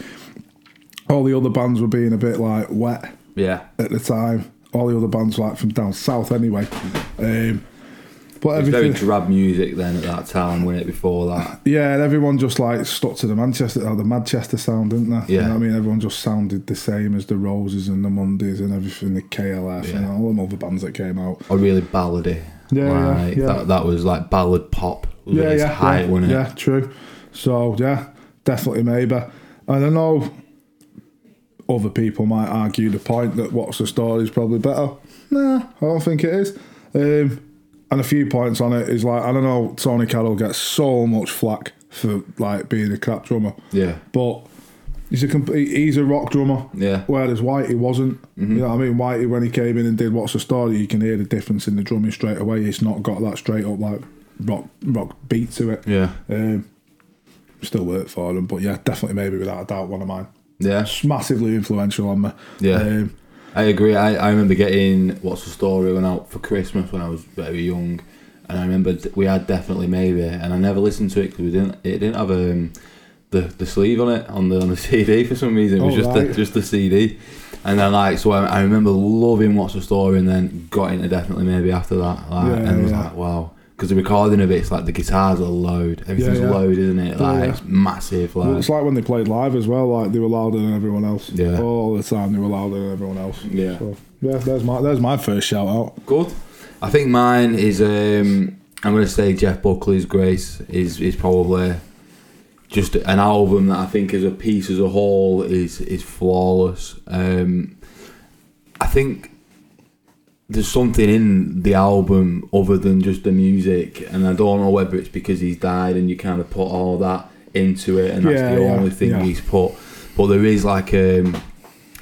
All the other bands were being a bit like wet Yeah. at the time. All the other bands were like from down south anyway. Um, but It's very drab music then at that time, wasn't it, before that? yeah, and everyone just like stuck to the Manchester, or the Manchester sound, didn't they? You Yeah. know what I mean, everyone just sounded the same as the Roses and the Mondays and everything, the KLF and all them other bands that came out. Or really ballady. Yeah, yeah, like, yeah. That, that was like ballad pop. Was Yeah, yeah, height, yeah, wasn't it? yeah, true. So yeah, definitely maybe. And I know other people might argue the point that what's the story is probably better. Nah, I don't think it is. Um, and a few points on it is like I don't know. Tony McCarroll gets so much flack for like being a crap drummer, Yeah. but he's a complete, he's a rock drummer. Yeah. Whereas Whitey wasn't. Mm-hmm. You know what I mean? Whitey, when he came in and did What's the Story, you can hear the difference in the drumming straight away. It's not got that straight up like rock rock beat to it. Yeah. Um, still work for them, but yeah, definitely maybe without a doubt one of mine. Yeah. It's massively influential on me. Yeah. Um, I agree. I, I remember getting What's the Story when out for Christmas when I was very young. and I remember we had definitely maybe, and I never listened to it because we didn't. It didn't have um, the the sleeve on it on the on the CD for some reason. It was Oh, just right. the, just the CD, and then like so I, I remember loving What's the Story, and then got into definitely maybe after that, like, Yeah, and was yeah. like wow. Because the recording of it's like the guitars are loud, everything's yeah. loud, isn't it? Like yeah. it's massive. Like Well, it's like when they played live as well. Like they were louder than everyone else. Yeah. All the time they were louder than everyone else. Yeah. So, yeah. There's my there's my first shout out. Good. I think mine is um I'm gonna say Jeff Buckley's Grace is is probably just an album that I think as a piece as a whole is is flawless. Um I think there's something in the album other than just the music and I don't know whether it's because he's died and you kind of put all that into it and that's Yeah, the yeah, only thing yeah. he's put but there is like um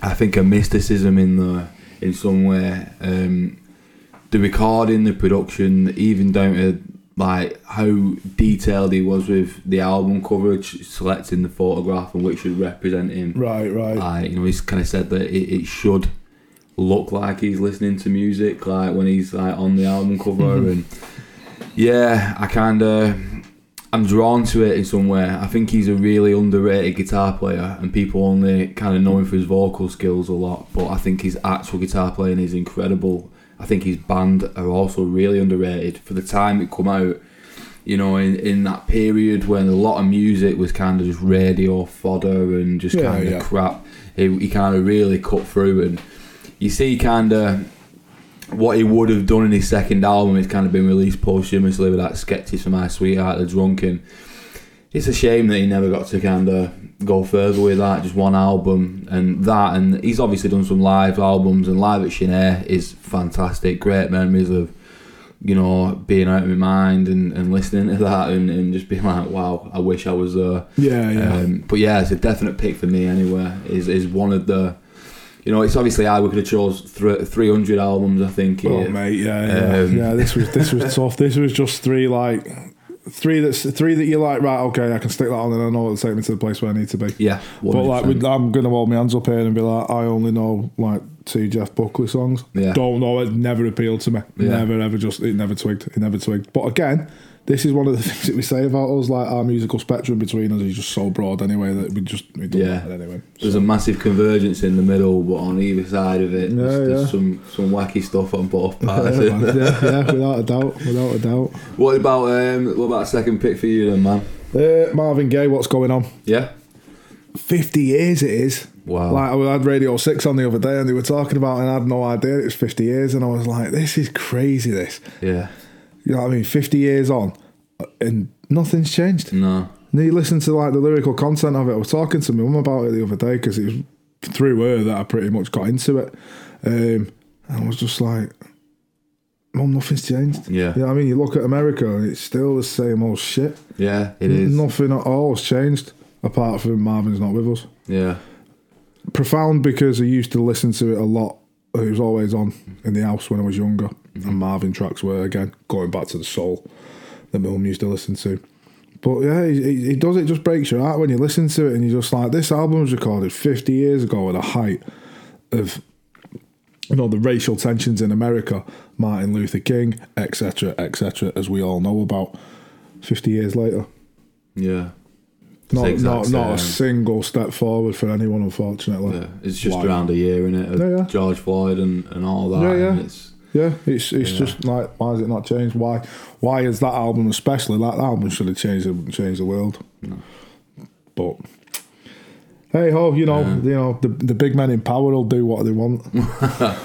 I think a mysticism in the in some way um the recording, the production, even down to like how detailed he was with the album coverage, selecting the photograph and which should represent him. Right, right. Like you know, he's kind of said that it, it should look like he's listening to music, like when he's like on the album cover, and yeah, I kind of. I'm drawn to it in some way. I think he's a really underrated guitar player, and people only kind of know him for his vocal skills a lot. But I think his actual guitar playing is incredible. I think his band are also really underrated for the time it come out. You know, in, in that period when a lot of music was kind of just radio fodder and just Yeah, kind of yeah. crap, he, he kind of really cut through. And you see, kind of what he would have done in his second album. It's kind of been released posthumously with that sketches for my sweetheart, the drunken. It's a shame that he never got to kind of go further with that, just one album and that. And he's obviously done some live albums, and live at Sin-é is fantastic. Great memories of, you know, being out of my mind and, and listening to that and, and just being like, wow, I wish I was there. Yeah, yeah. Um, but yeah, it's a definite pick for me anyway. Is is one of the, you know, it's obviously I we could have chose three hundred albums. I think. oh here. mate, yeah, yeah. Um, yeah, this was this was tough. This was just three like three that's three that you're like, right, okay, I can stick that on and I know it'll take me to the place where I need to be. Yeah, But like, 100%. with, I'm gonna hold my hands up here and be like, I only know like two Jeff Buckley songs. Yeah. Don't know. It never appealed to me. Yeah. Never, ever just it never twigged. It never twigged. But again, this is one of the things that we say about us. Like our musical spectrum between us is just so broad anyway that we just we don't Yeah. anyway. There's a massive convergence in the middle, but on either side of it, Yeah, there's, there's some some wacky stuff on both yeah, parts. yeah, yeah, without a doubt, without a doubt. what about um, what about a second pick for you then, man? Uh, Marvin Gaye, what's going on? Yeah. 50 years it is. Wow. Like I had Radio 6 on the other day and they were talking about it and I had no idea it was 50 years and I was like, this is crazy this. yeah. You know what I mean? 50 years on and nothing's changed. No. And you listen to like the lyrical content of it. I was talking to my mum about it the other day because it was through her that I pretty much got into it. Um, and I was just like, Mum, nothing's changed. Yeah. You know what I mean? You look at America and it's still the same old shit. Yeah, it is. Nothing at all has changed apart from Marvin's not with us. Yeah. Profound because I used to listen to it a lot. It was always on in the house when I was younger. And Marvin tracks were, again, going back to the soul that my mum used to listen to. But yeah, he, does it, just breaks your heart when you listen to it and you're just like, this album was recorded 50 years ago at the height of you know the racial tensions in America, Martin Luther King, etc., etc., as we all know about. 50 years later. Yeah. Not, not, not a single step forward for anyone, unfortunately. Yeah. It's just Why? around a year, in it? Yeah, yeah. George Floyd and, and all that. Yeah, yeah. Yeah, it's it's Yeah. just like why has it not changed? Why why is that album especially like that album should have changed the changed the world? But hey ho, you know you know the the big men in power will do what they want.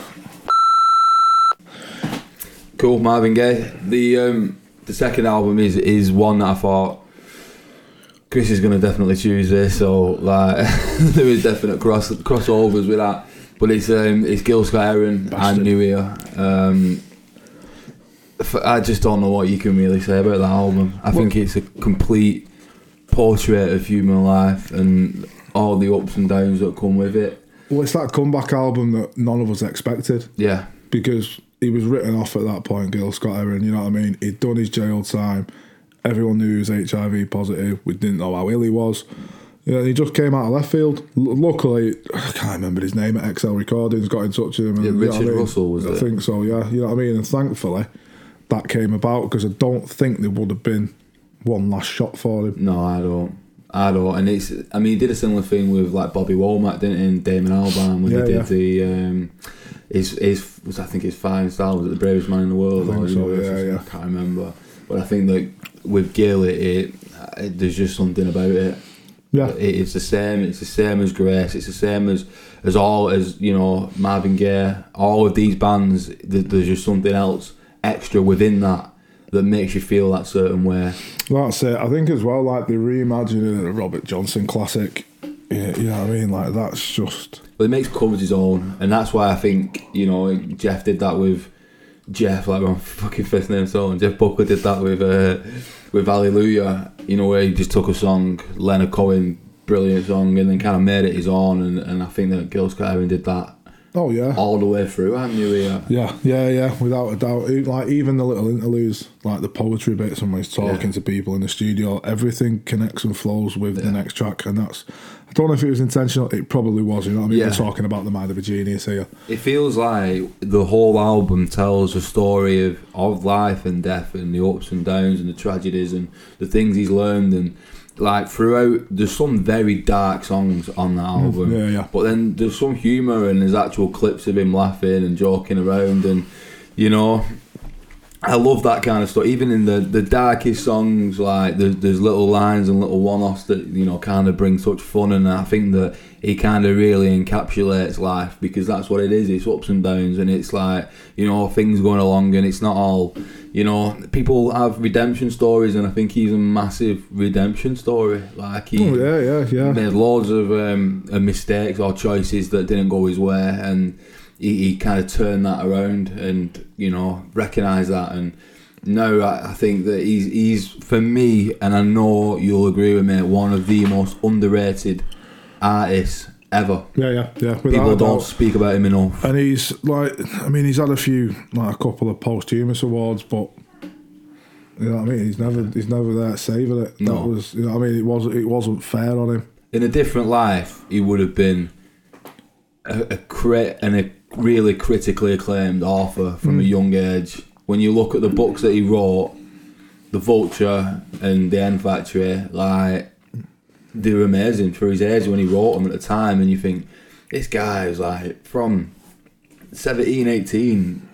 Cool, Marvin Gaye. The um, the second album is is one that I thought Chris is going to definitely choose this. So like there is definite cross crossovers with that. But it's um, it's Gil Scott Heron and New Here. Um, I just don't know what you can really say about that album. I think it's a complete portrait of human life and all the ups and downs that come with it. Well, it's that comeback album that none of us expected Yeah, because he was written off at that point. Gil Scott Heron, you know what I mean? He'd done his jail time. Everyone knew he was HIV positive. We didn't know how ill he was. Know, he just came out of left field. L- luckily, I can't remember his name at XL Recordings. Got in touch with him. and, Yeah, you know Richard I mean? Russell, was I it? think so. Yeah, you know what I mean. And thankfully, that came about because I don't think there would have been one last shot for him. No, I don't. I don't. And it's. I mean, he did a similar thing with like Bobby Womack, didn't he? And Damon Albarn when Yeah, he yeah. did the. Um, his his was I think his five style was it the bravest man in the world I think or so, yeah, yeah. I can't remember. But I think that with Gil, it, it, it there's just something about it. Yeah, It, it's the same. It's the same as Grace. It's the same as as all as you know Marvin Gaye. All of these bands, th- there's just something else extra within that that makes you feel that certain way. that's it. I think as well, like the reimagining of the Robert Johnson classic. Yeah, you know what I mean? Like that's just But it makes covers his own, and that's why I think you know Jeff did that with Jeff, like my fucking first name song. Jeff Buckley did that with uh, with Hallelujah. You know where he just took a song, Leonard Cohen, brilliant song, and then kind of made it his own. And, and I think that Gil Scott Heron did that oh yeah. all the way through. I knew he. Yeah, yeah, yeah, without a doubt. Like even the little interludes, like the poetry bits, and when he's talking Yeah. to people in the studio, everything connects and flows with the next track, and that's. I don't know if it was intentional. It probably was. You know what I mean? Yeah. We're talking about the mind of a genius here. It feels like the whole album tells a story of, of life and death and the ups and downs and the tragedies and the things he's learned and like throughout there's some very dark songs on that mm. album. yeah, yeah. But then there's some humour and there's actual clips of him laughing and joking around and you know I love that kind of stuff. Even in the, the darkest songs, like there's, there's little lines and little one-offs that you know kind of bring such fun, and I think that he kind of really encapsulates life because that's what it is. It's ups and downs, and it's like you know things going along, and it's not all you know. People have redemption stories, and I think he's a massive redemption story. Like he, Oh yeah, yeah, yeah. made loads of um, uh, mistakes or choices that didn't go his way, and he, he kind of turned that around and you know recognised that. And now I, I think that he's he's for me, and I know you'll agree with me, one of the most underrated artists ever. Yeah, yeah, yeah. People don't doubt. speak about him enough. And he's like, I mean, he's had a few, like a couple of posthumous awards, but you know what I mean. He's never, he's never there saving it. That was, you know, what I mean, it was, it wasn't fair on him. In a different life, he would have been a, a crit and a really critically acclaimed author from a mm. young age. When you look at the books that he wrote, The Vulture and The End Factory, like they're amazing for his age when he wrote them at the time, and you think this guy is like from 17, 18,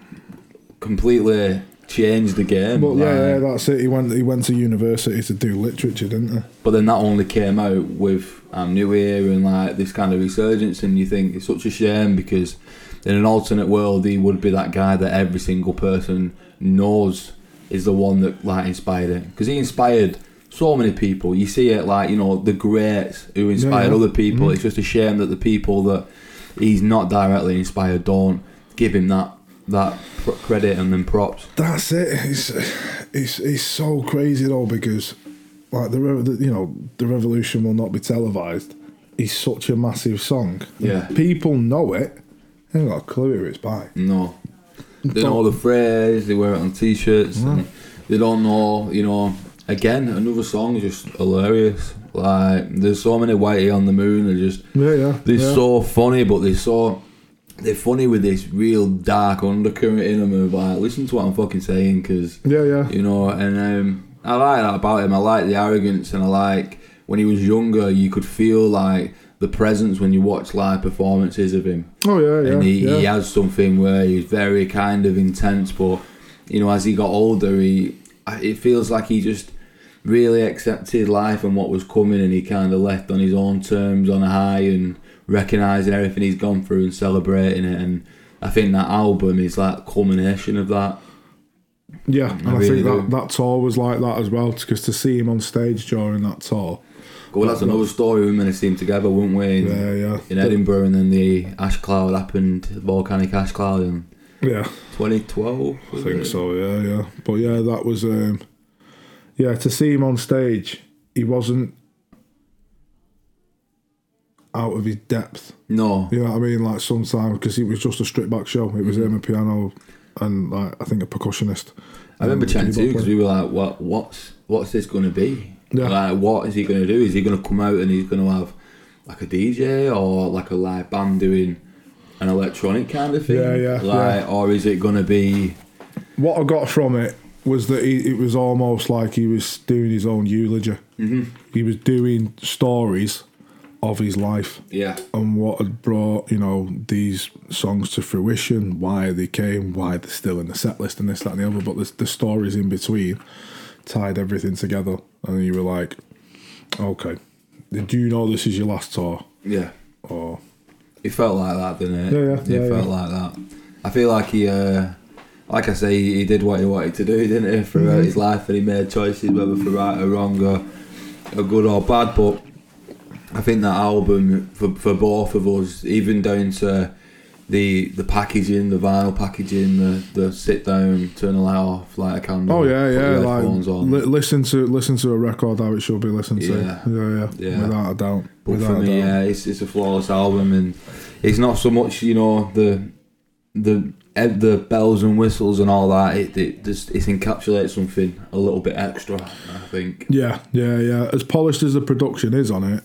completely changed the game. But yeah, like- yeah, that's it. He went, he went to university to do literature, didn't he? But then that only came out with um, New Here and like this kind of resurgence, and you think it's such a shame because in an alternate world he would be that guy that every single person knows is the one that like inspired it because he inspired so many people. You see it like you know the greats who inspired yeah. other people. Mm-hmm. It's just a shame that the people that he's not directly inspired don't give him that that pr- credit and then props. That's it. It's, it's, it's so crazy though because, like the, the, you know, the revolution will not be televised. It's such a massive song. Yeah. people know it. They ain't got a clue who it's by. No. They know the phrase, they wear it on t shirts, and they don't know, you know. Again, another song is just hilarious. Like, there's so many Whitey on the Moon, they're just, Yeah, yeah. they're yeah. so funny, but they're so, they're funny with this real dark undercurrent in them of like, listen to what I'm fucking saying, because, yeah, yeah. you know, and um, I like that about him. I like the arrogance, and I like when he was younger, you could feel like the presence when you watch live performances of him Oh yeah, yeah. and he, yeah. he has something where he's very kind of intense but you know as he got older he it feels like he just really accepted life and what was coming and he kind of left on his own terms on a high and recognizing everything he's gone through and celebrating it. And I think that album is like culmination of that. Yeah, and I, really think that, do. that tour was like that as well, because to see him on stage during that tour, well that's another story we meant to see him together wouldn't we? In, yeah, yeah, in Edinburgh and then the ash cloud happened, volcanic ash cloud in yeah, 2012 I think so, yeah, yeah. But yeah, that was, um, yeah, to see him on stage, he wasn't out of his depth. no You know what I mean? Like sometimes because it was just a stripped back show. It was him a piano and like I think a percussionist. I remember Um, chatting to you because we were like, "What? What's what's this going to be? Yeah. Like, what is he going to do? Is he going to come out and he's going to have like a DJ or like a live band doing an electronic kind of thing? Yeah, yeah, Like, yeah. or is it going to be? what I got from it was that he, it was almost like he was doing his own eulogy. Mm-hmm. He was doing stories of his life Yeah. and what had brought you know these songs to fruition, why they came, why they're still in the set list, and this, that, and the other. But the, the stories in between tied everything together, and you were like, okay, do you know this is your last tour? Yeah. Or It felt like that, didn't it? Yeah, yeah, It yeah, felt yeah. like that. I feel like he, uh, like I say, he did what he wanted to do, didn't he, throughout Mm-hmm. his life, and he made choices, whether for right or wrong, or, or good or bad. But I think that album, for, for both of us, even down to the the packaging, the vinyl packaging, the, the sit down, turn the light off, light a candle. oh yeah, yeah, like li- listen to listen to a record how it should be listened to. Yeah. Yeah, yeah, Yeah. without a doubt. But without for me, doubt. yeah, it's it's a flawless album, and it's not so much you know the the the bells and whistles and all that. It it just it encapsulates something a little bit extra. I think. Yeah, yeah, yeah. As polished as the production is on it,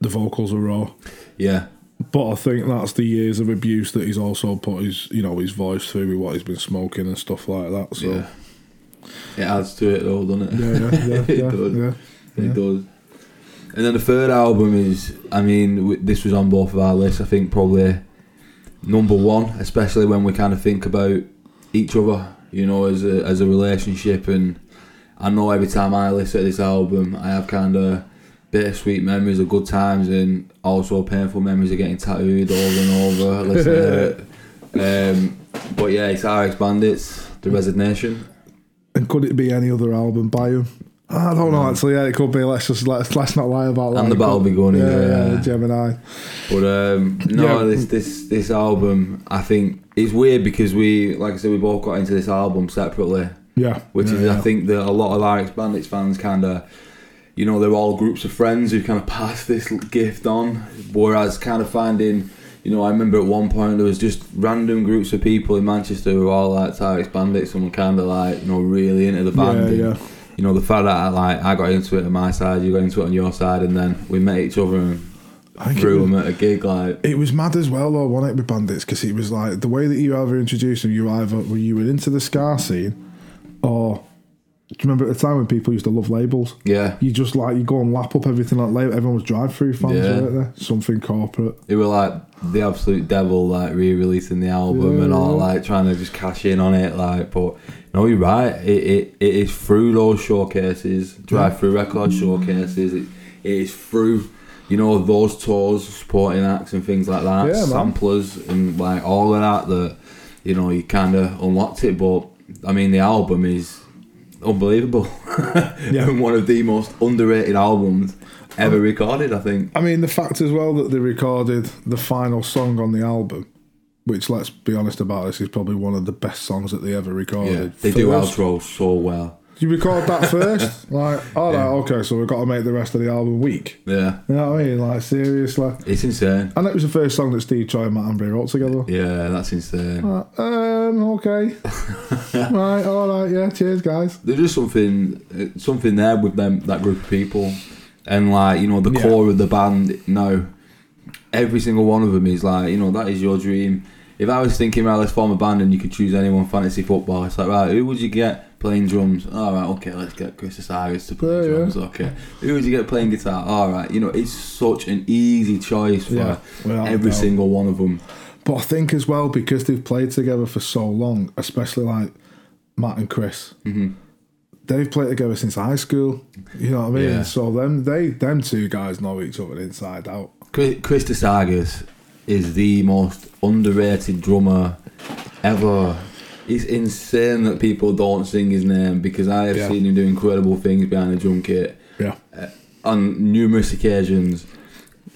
the vocals are raw. Yeah, But I think that's the years of abuse that he's also put his, you know, his voice through with what he's been smoking and stuff like that. So yeah. It adds to it though, doesn't it? yeah, yeah, yeah, it yeah, does. yeah. It does. And then the third album is, I mean, this was on both of our lists. I think probably number one, especially when we kind of think about each other, you know, as a as a relationship. And I know every time I listen to this album, I have kind of bittersweet memories of good times and also painful memories of getting tattooed over and over. listening to it. Um, but yeah, it's RX Bandits, The Resignation. And could it be any other album by him? I don't know. Actually, yeah, it could be. Let's just let's, let's not lie about that. And the Battle could- Begun, Yeah, yeah, yeah. Gemini. But um, no, Yeah. this this this album, I think it's weird because we, like I said, we both got into this album separately, Yeah, which yeah, is. I think that a lot of RX Bandits fans kind of, you know, they're all groups of friends who kind of pass this gift on. Whereas kind of finding, you know, I remember at one point there was just random groups of people in Manchester who all liked RX Bandits and were kind of like, you know, really into the band. Yeah, and, yeah. You know, the fact that I, like I got into it on my side, you got into it on your side, and then we met each other and I threw them at a gig like. It was mad as well, though, wasn't it, with Bandits? Because it was like the way that you ever introduced them, you either were you were into the ska scene, or do you remember at the time when people used to love labels? Yeah, You just like you go and lap up everything like label. Everyone was Drive-Thru fans, Yeah. weren't there? Something corporate. They were like the absolute devil, like re-releasing the album and all, Yeah. like trying to just cash in on it. Like, but no, you're right. It it, it is through those showcases, Drive-Thru record showcases. It, it is through, you know, those tours, supporting acts and things like that, Yeah, man. samplers and like all of that. That you know, you kind of unlocked it. But I mean, the album is unbelievable. Yeah. and one of the most underrated albums ever recorded. I think. I mean, the fact as well that they recorded the final song on the album, which let's be honest about this, is probably one of the best songs that they ever recorded. They do outro so well. You record that first, like, all right, okay, so we've got to make the rest of the album weak. Yeah, You know what I mean? Like seriously. it's insane. And that was the first song that Steve Choi and Matt Embree wrote together. Yeah, that's insane. Uh, um, okay. right, all right, yeah, cheers, guys. There's just something, uh, something there with them, that group of people, and like you know the Yeah. core of the band. Now, every single one of them is like you know that is your dream. If I was thinking, right, let's form a band and you could choose anyone fantasy football, it's like right, who would you get playing drums? All right, okay, let's get Chris Osiris to play Yeah, yeah. drums. Okay, who would you get playing guitar? All right, you know it's such an easy choice for Yeah, without every single one of them. But I think as well because they've played together for so long, especially like Matt and Chris. Mm-hmm. They've played together since high school. You know what I mean? Yeah. So them, they, them two guys know each other inside out. Chris Chris Tsagakis is the most underrated drummer ever. It's insane that people don't sing his name because I have Yeah. seen him do incredible things behind the drum kit Yeah, on numerous occasions.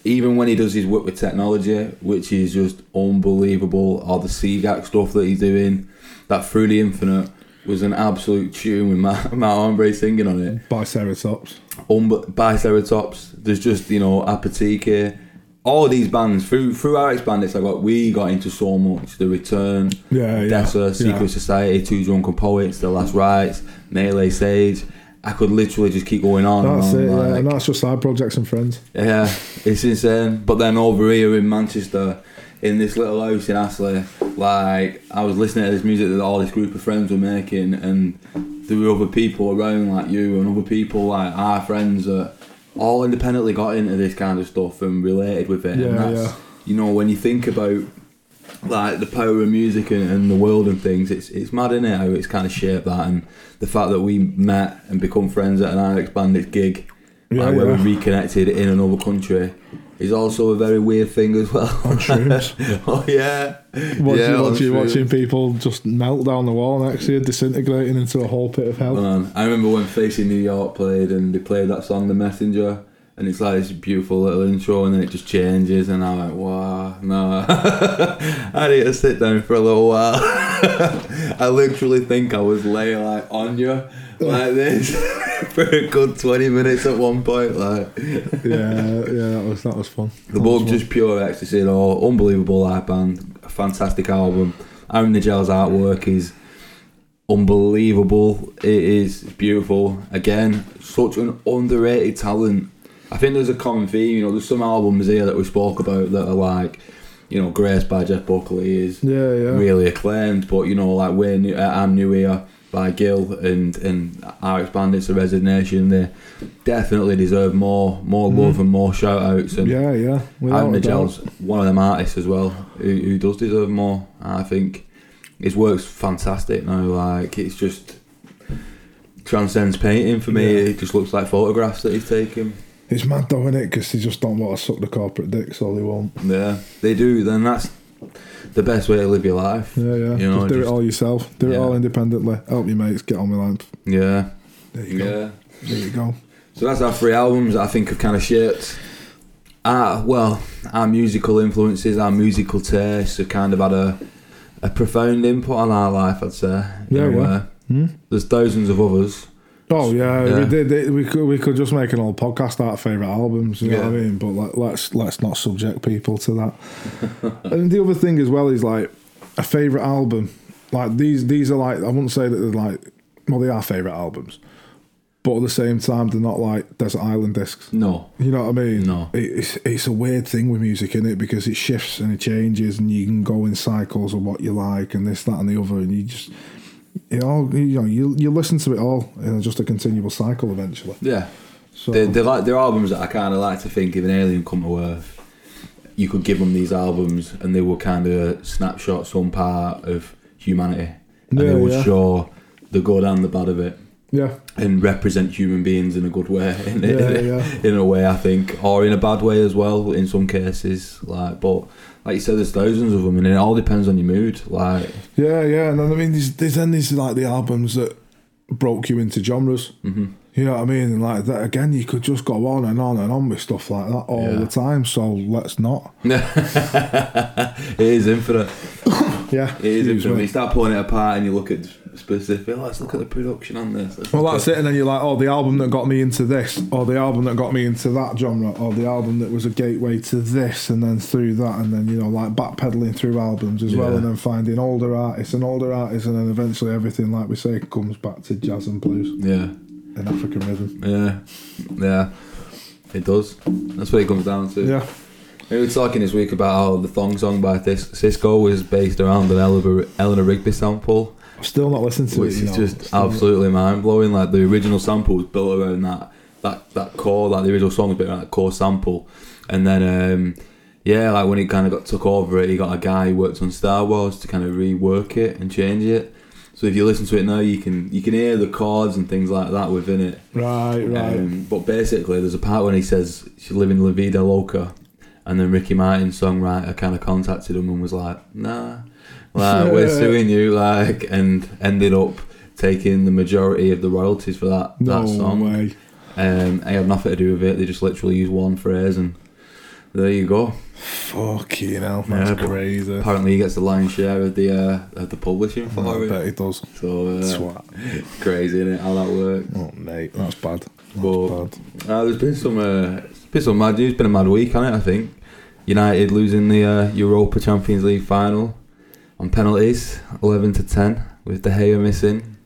Even when he does his work with technology, which is just unbelievable, or the CGAC stuff that he's doing, that Through the Infinite was an absolute tune with Matt, Matt Embree singing on it by Ceratops. um, Biceratops. There's just you know Apatike. All of these bands through through RX Bandits, like what we got into so much. The Return, Yeah, yeah. Dessa, Secret yeah. Society, Two Drunken Poets, The Last Rites, Melee Sage. I could literally just keep going on. That's and it. on, Yeah, like- and that's just side projects and friends. yeah, it's insane. But then over here in Manchester, in this little house in Astley, like I was listening to this music that all this group of friends were making, and there were other people around like you and other people like our friends that all independently got into this kind of stuff and related with it. Yeah, and that's, yeah. You know, when you think about like the power of music and, and the world and things, it's it's mad in it how it's kind of shaped that, and the fact that we met and become friends at an RX Bandits gig, Yeah, like, where we reconnected in another country, is also a very weird thing as well. On shrooms. oh yeah, Watching, yeah, watching, people just melt down the wall next to you, disintegrating into a whole pit of hell. Man, I remember when Facing New York played and they played that song, The Messenger, and it's like this beautiful little intro and then it just changes, and I'm like, wow, no. I need to sit down for a little while. I literally think I was laying like on you like this for a good 20 minutes at one point. Like, yeah, yeah, that was that was fun. the That book just pure ecstasy, though. Unbelievable live band, a fantastic album. Aaron Nigel's artwork is unbelievable. It is beautiful. Again, such an underrated talent. I think there's a common theme. You know, there's some albums here that we spoke about that are like, you know, Grace by Jeff Buckley is. Yeah, yeah. really acclaimed, but you know, like we're new, I'm new here by Gil and and our Bandits of Resignation, they definitely deserve more more mm. love and more shout outs and yeah, yeah. Without Aaron a doubt. Nigel's one of them artists as well who, who does deserve more. I think his work's fantastic now. Like it's just transcends painting for me. Yeah. It just looks like photographs that he's taken. It's mad though, isn't it? Because they just don't want to suck the corporate dick, all they won't. Yeah, they do. Then that's the best way to live your life. Yeah, yeah. You know, just do just- it all yourself. Do it all independently. Help your mates get on with life. Yeah, There you go. yeah. There you go. So that's our three albums that I think have kind of shaped our well our musical influences, our musical tastes have kind of had a a profound input on our life. I'd say. Yeah, You know, yeah. uh, Hmm? There's thousands of others. Oh yeah, Yeah. we did. It, we could we could just make an old podcast out of favorite albums. You know what I mean? But like, let's let's not subject people to that. and the other thing as well is like a favorite album. Like these these are like I wouldn't say that they're like well they are favorite albums, but at the same time they're not like Desert Island discs. No. You know what I mean? No. It, it's it's a weird thing with music, is it? Because it shifts and it changes, and you can go in cycles of what you like, and this, that, and the other, and you just, you know, you know, you you listen to it all in just a continual cycle eventually. Yeah. So They're, they're like they're albums that I kind of like to think if an alien come to Earth, you could give them these albums and they would kind of snapshot some part of humanity, and Yeah, they would yeah. show the good and the bad of it. Yeah, and represent human beings in a good way in, Yeah, in, yeah. in a way I think or in a bad way as well in some cases like but like you said there's thousands of them and it all depends on your mood like yeah, yeah. And then I mean, there's, there's then these like the albums that broke you into genres. mhm. You know what I mean? And like that again, you could just go on and on and on with stuff like that all Yeah. the time. So let's not. it is infinite Yeah, it is when you start pulling it apart and you look at specific oh, let's look at the production on this. Let's Well, that's at- it, and then you're like, oh, the album that got me into this, or the album that got me into that genre, or the album that was a gateway to this, and then through that, and then you know, like backpedaling through albums as well, and then finding older artists and older artists, and then eventually everything, like we say, comes back to jazz and blues. Yeah. And African rhythm. yeah. Yeah. It does. That's what it comes down to. Yeah, We were talking this week about how the thong song by Cis- Sisqó was based around an Eleanor, Eleanor Rigby sample I've still not listened to which it. you is know, just absolutely mind blowing. Like the original sample was built around that that that core, like the original song was built around that core sample, and then um, yeah, like when it kind of got took over, it he got a guy who worked on Star Wars to kind of rework it and change it. So if you listen to it now, you can you can hear the chords and things like that within it. Right, right. Um, but basically, there's a part when he says she's living La Vida Loca, and then Ricky Martin's songwriter kind of contacted him and was like, "Nah, like we're suing you," like, and ended up taking the majority of the royalties for that no that song. way. Um, it had nothing to do with it. They just literally used one phrase, and there you go. Fucking hell, that's Yeah, crazy. Apparently, he gets the lion's share of the uh, of the publishing I for bet it. he does. So uh, Swat. crazy, isn't it? How that works. Oh, mate, that's bad. That's But- bad. Uh, there's been some, uh, been some mad news. It's been a mad week, hasn't it? I think United losing the uh, Europa Champions League final on penalties, eleven to ten, with De Gea missing.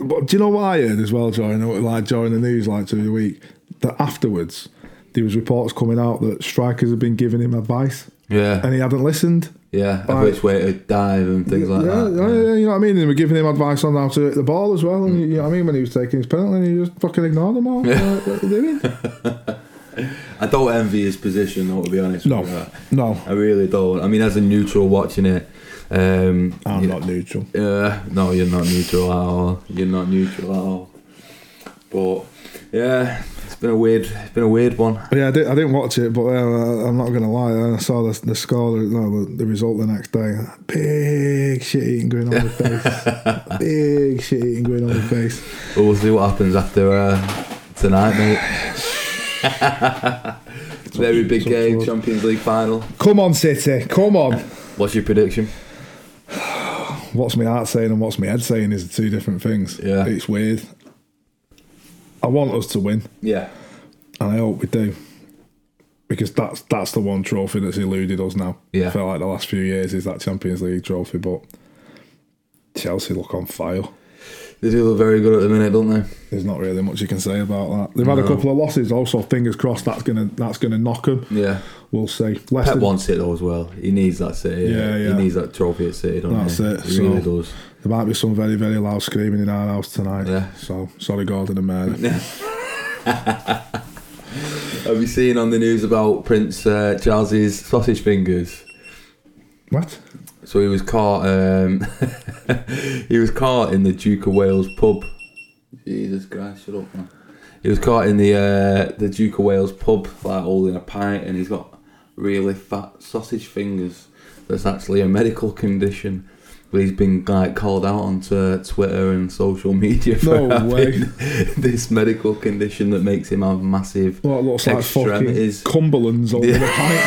But do you know what I heard as well, during like during the news, like through the week, that afterwards there was reports coming out that strikers had been giving him advice Yeah, and he hadn't listened. yeah. Of Right. which way to dive and things like yeah, that. yeah, yeah, you know what I mean? And we're giving him advice on how to hit the ball as well. And you know what I mean? When he was taking his penalty, and he just fucking ignored them all. Like, what are you doing? I don't envy his position, though. To be honest, No. with you. No, I really don't. I mean, as a neutral watching it, um, I'm not neutral. Uh, no, you're not neutral at all. You're not neutral at all. But yeah, it's been a weird, it's been a weird one. Yeah, I, did, I didn't watch it, but uh, I'm not going to lie. I saw the, the score, no, the, the result the next day. Big shit eating going on the face. Big shit eating going on the face. But we'll see what happens after uh, tonight, mate. Very big game. Champions League final. Come on, City. Come on. What's your prediction? What's my heart saying and what's my head saying is two different things. Yeah. It's weird. I want us to win, Yeah, and I hope we do. Because that's that's the one trophy that's eluded us now. Yeah. I feel like the last few years is that Champions League trophy, but Chelsea look on fire. They do look very good at the minute, don't they? There's not really much you can say about that. They've had a couple of losses, also. Fingers crossed that's gonna that's gonna knock them. Yeah. We'll see. Pep Leicester, wants it though as well. He needs that City. Yeah, yeah. He needs that trophy at City, doesn't That's he? it, He really so- does. there might be some very very loud screaming in our house tonight. Yeah. So sorry, Gordon and Mary. Have you seen on the news about Prince uh, Charles's sausage fingers? what? So he was caught. Um, he was caught in the Duke of Wales pub. Jesus Christ! Shut up, man. He was caught in the uh, the Duke of Wales pub, like holding a pint, and he's got really fat sausage fingers. That's actually a medical condition. But he's been like called out onto Twitter and social media for No having way. this medical condition that makes him have massive. What looks like fucking Cumberland's over Yeah. the pint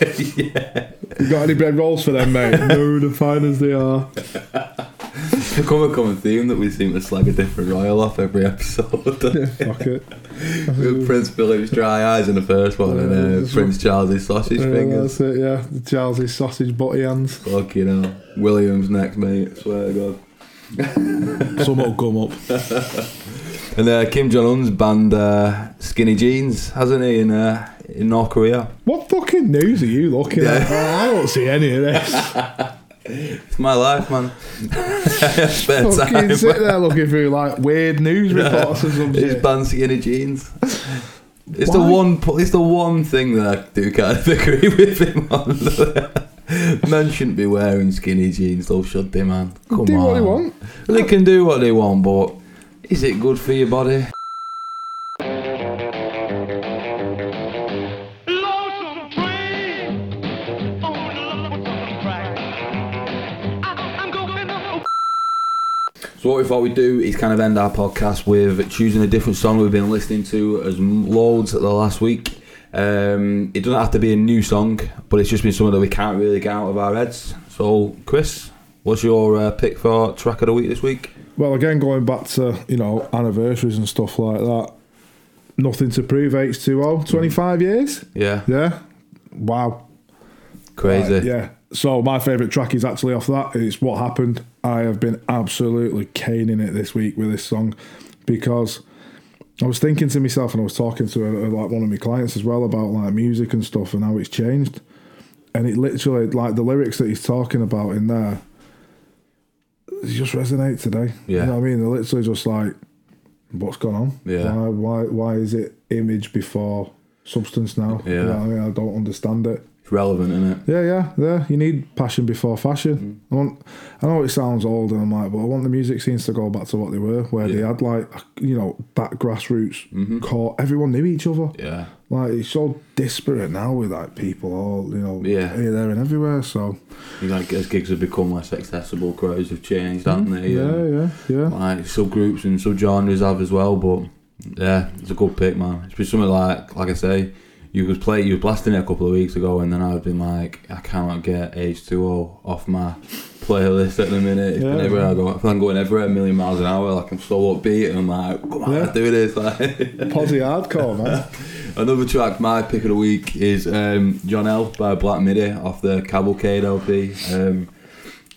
glass. yeah, You got any bread rolls for them, mate? no, the fine as they are. it's become a common theme that we seem to slag a different royal off every episode. Fuck it. With Prince Philip's dry eyes in the first one, and Yeah, uh, Prince Charles's sausage Yeah, fingers. that's it, yeah. The Charles's sausage butty hands. Fuck you know, Williams next, mate. Swear to God. Some will come up. And uh, Kim Jong Un's banned uh, skinny jeans, hasn't he, in uh, in North Korea? What fucking news are you looking at? I don't see any of this. It's my life, man. Spare fucking time. sit there looking through like weird news reports or some He's shit. banned skinny jeans. It's Why? the one. It's the one thing that I do kind of agree with him on. Men shouldn't be wearing skinny jeans, though, should they, man? Come do on. what they want. They can do what they want, but is it good for your body? So what we thought we'd do is kind of end our podcast with choosing a different song we've been listening to as loads the last week. Um, it doesn't have to be a new song, but it's just been something that we can't really get out of our heads. So, Chris, what's your uh, pick for track of the week this week? Well, again, going back to, you know, anniversaries and stuff like that. Nothing to prove H2O. 25 years? Yeah, Yeah. Wow. crazy. Right, yeah. So my favourite track is actually off that. It's What Happened. I have been absolutely caning it this week with this song because I was thinking to myself and I was talking to uh, like one of my clients as well about like music and stuff and how it's changed. And it literally like the lyrics that he's talking about in there just resonate today. Yeah. You know what I mean? They're literally just like what's gone on? Yeah. Why why why is it image before substance now? You Yeah. know what I mean? I don't understand it. Relevant, isn't it? Yeah, yeah, yeah. You need passion before fashion. Mm. I want. I know it sounds old, and I'm like, but I want the music scenes to go back to what they were, where they had like, you know, that grassroots core. Everyone knew each other. Yeah. Like it's so disparate now with like people all, you know, Yeah. here, there, and everywhere. So like as gigs have become less accessible, crowds have changed, haven't they? yeah, yeah, yeah. Like subgroups and subgenres have as well, but yeah, it's a good pick, man. It's been something like, like I say, you was play, you was blasting it a couple of weeks ago, and then I've been like, I cannot get H two O off my playlist at the minute. It's been Yeah. everywhere I go. If I'm going everywhere a million miles an hour, like I'm so upbeat, and I'm like, come on, Yeah. do this. Like, Posi hardcore, man. Another track, my pick of the week is um, John L by Black Midi off the Cavalcade LP. Um,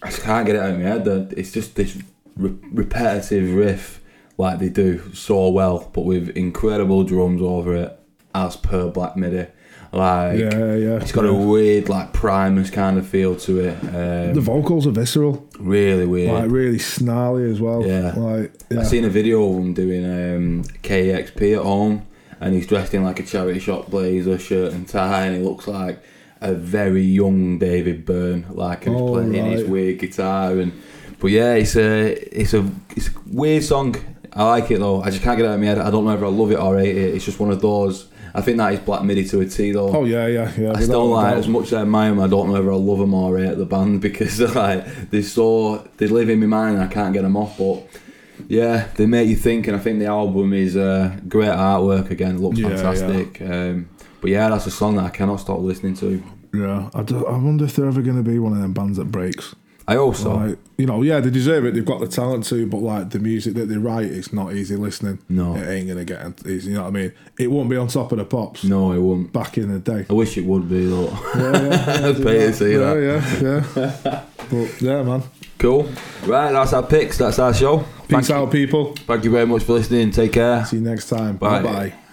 I just can't get it out of my head. It's just this re- repetitive riff, like they do so well, but with incredible drums over it, as per Black Midi. Like, Yeah, yeah. it's got a weird like Primus kind of feel to it. Um, The vocals are visceral, really weird. like really snarly as well. Yeah. like yeah. I seen a video of him doing um, KEXP at home, and he's dressed in like a charity shop blazer, shirt and tie, and he looks like a very young David Byrne, like and he's Oh, playing his weird guitar. And but yeah, it's a it's a it's a weird song. I like it though. I just can't get it out of my head. I don't know if I love it or hate it. It's just one of those. I think that is Black Midi to a T though. Oh yeah, yeah, yeah. I still like doubt. as much as I admire them. I don't know whether I love them or hate the band because like they so they live in my mind and I can't get them off. But yeah, they make you think, and I think the album is uh, great artwork. Again, looks Yeah, fantastic. Um, but yeah, that's a song that I cannot stop listening to. Yeah, I, do, I wonder if they're ever going to be one of them bands that breaks. I also Like, you know, yeah, they deserve it. They've got the talent to, but like the music that they write, it's not easy listening. No. it ain't gonna get easy. You know what I mean? It won't be on top of the pops. no, it won't. back in the day. I wish it would be though. Yeah, yeah, yeah, pay to see yeah, that. yeah, yeah. but yeah, man. Cool. Right, that's our picks. That's our show. Peace Thank, out, people. thank you very much for listening. Take care. See you next time. Bye bye.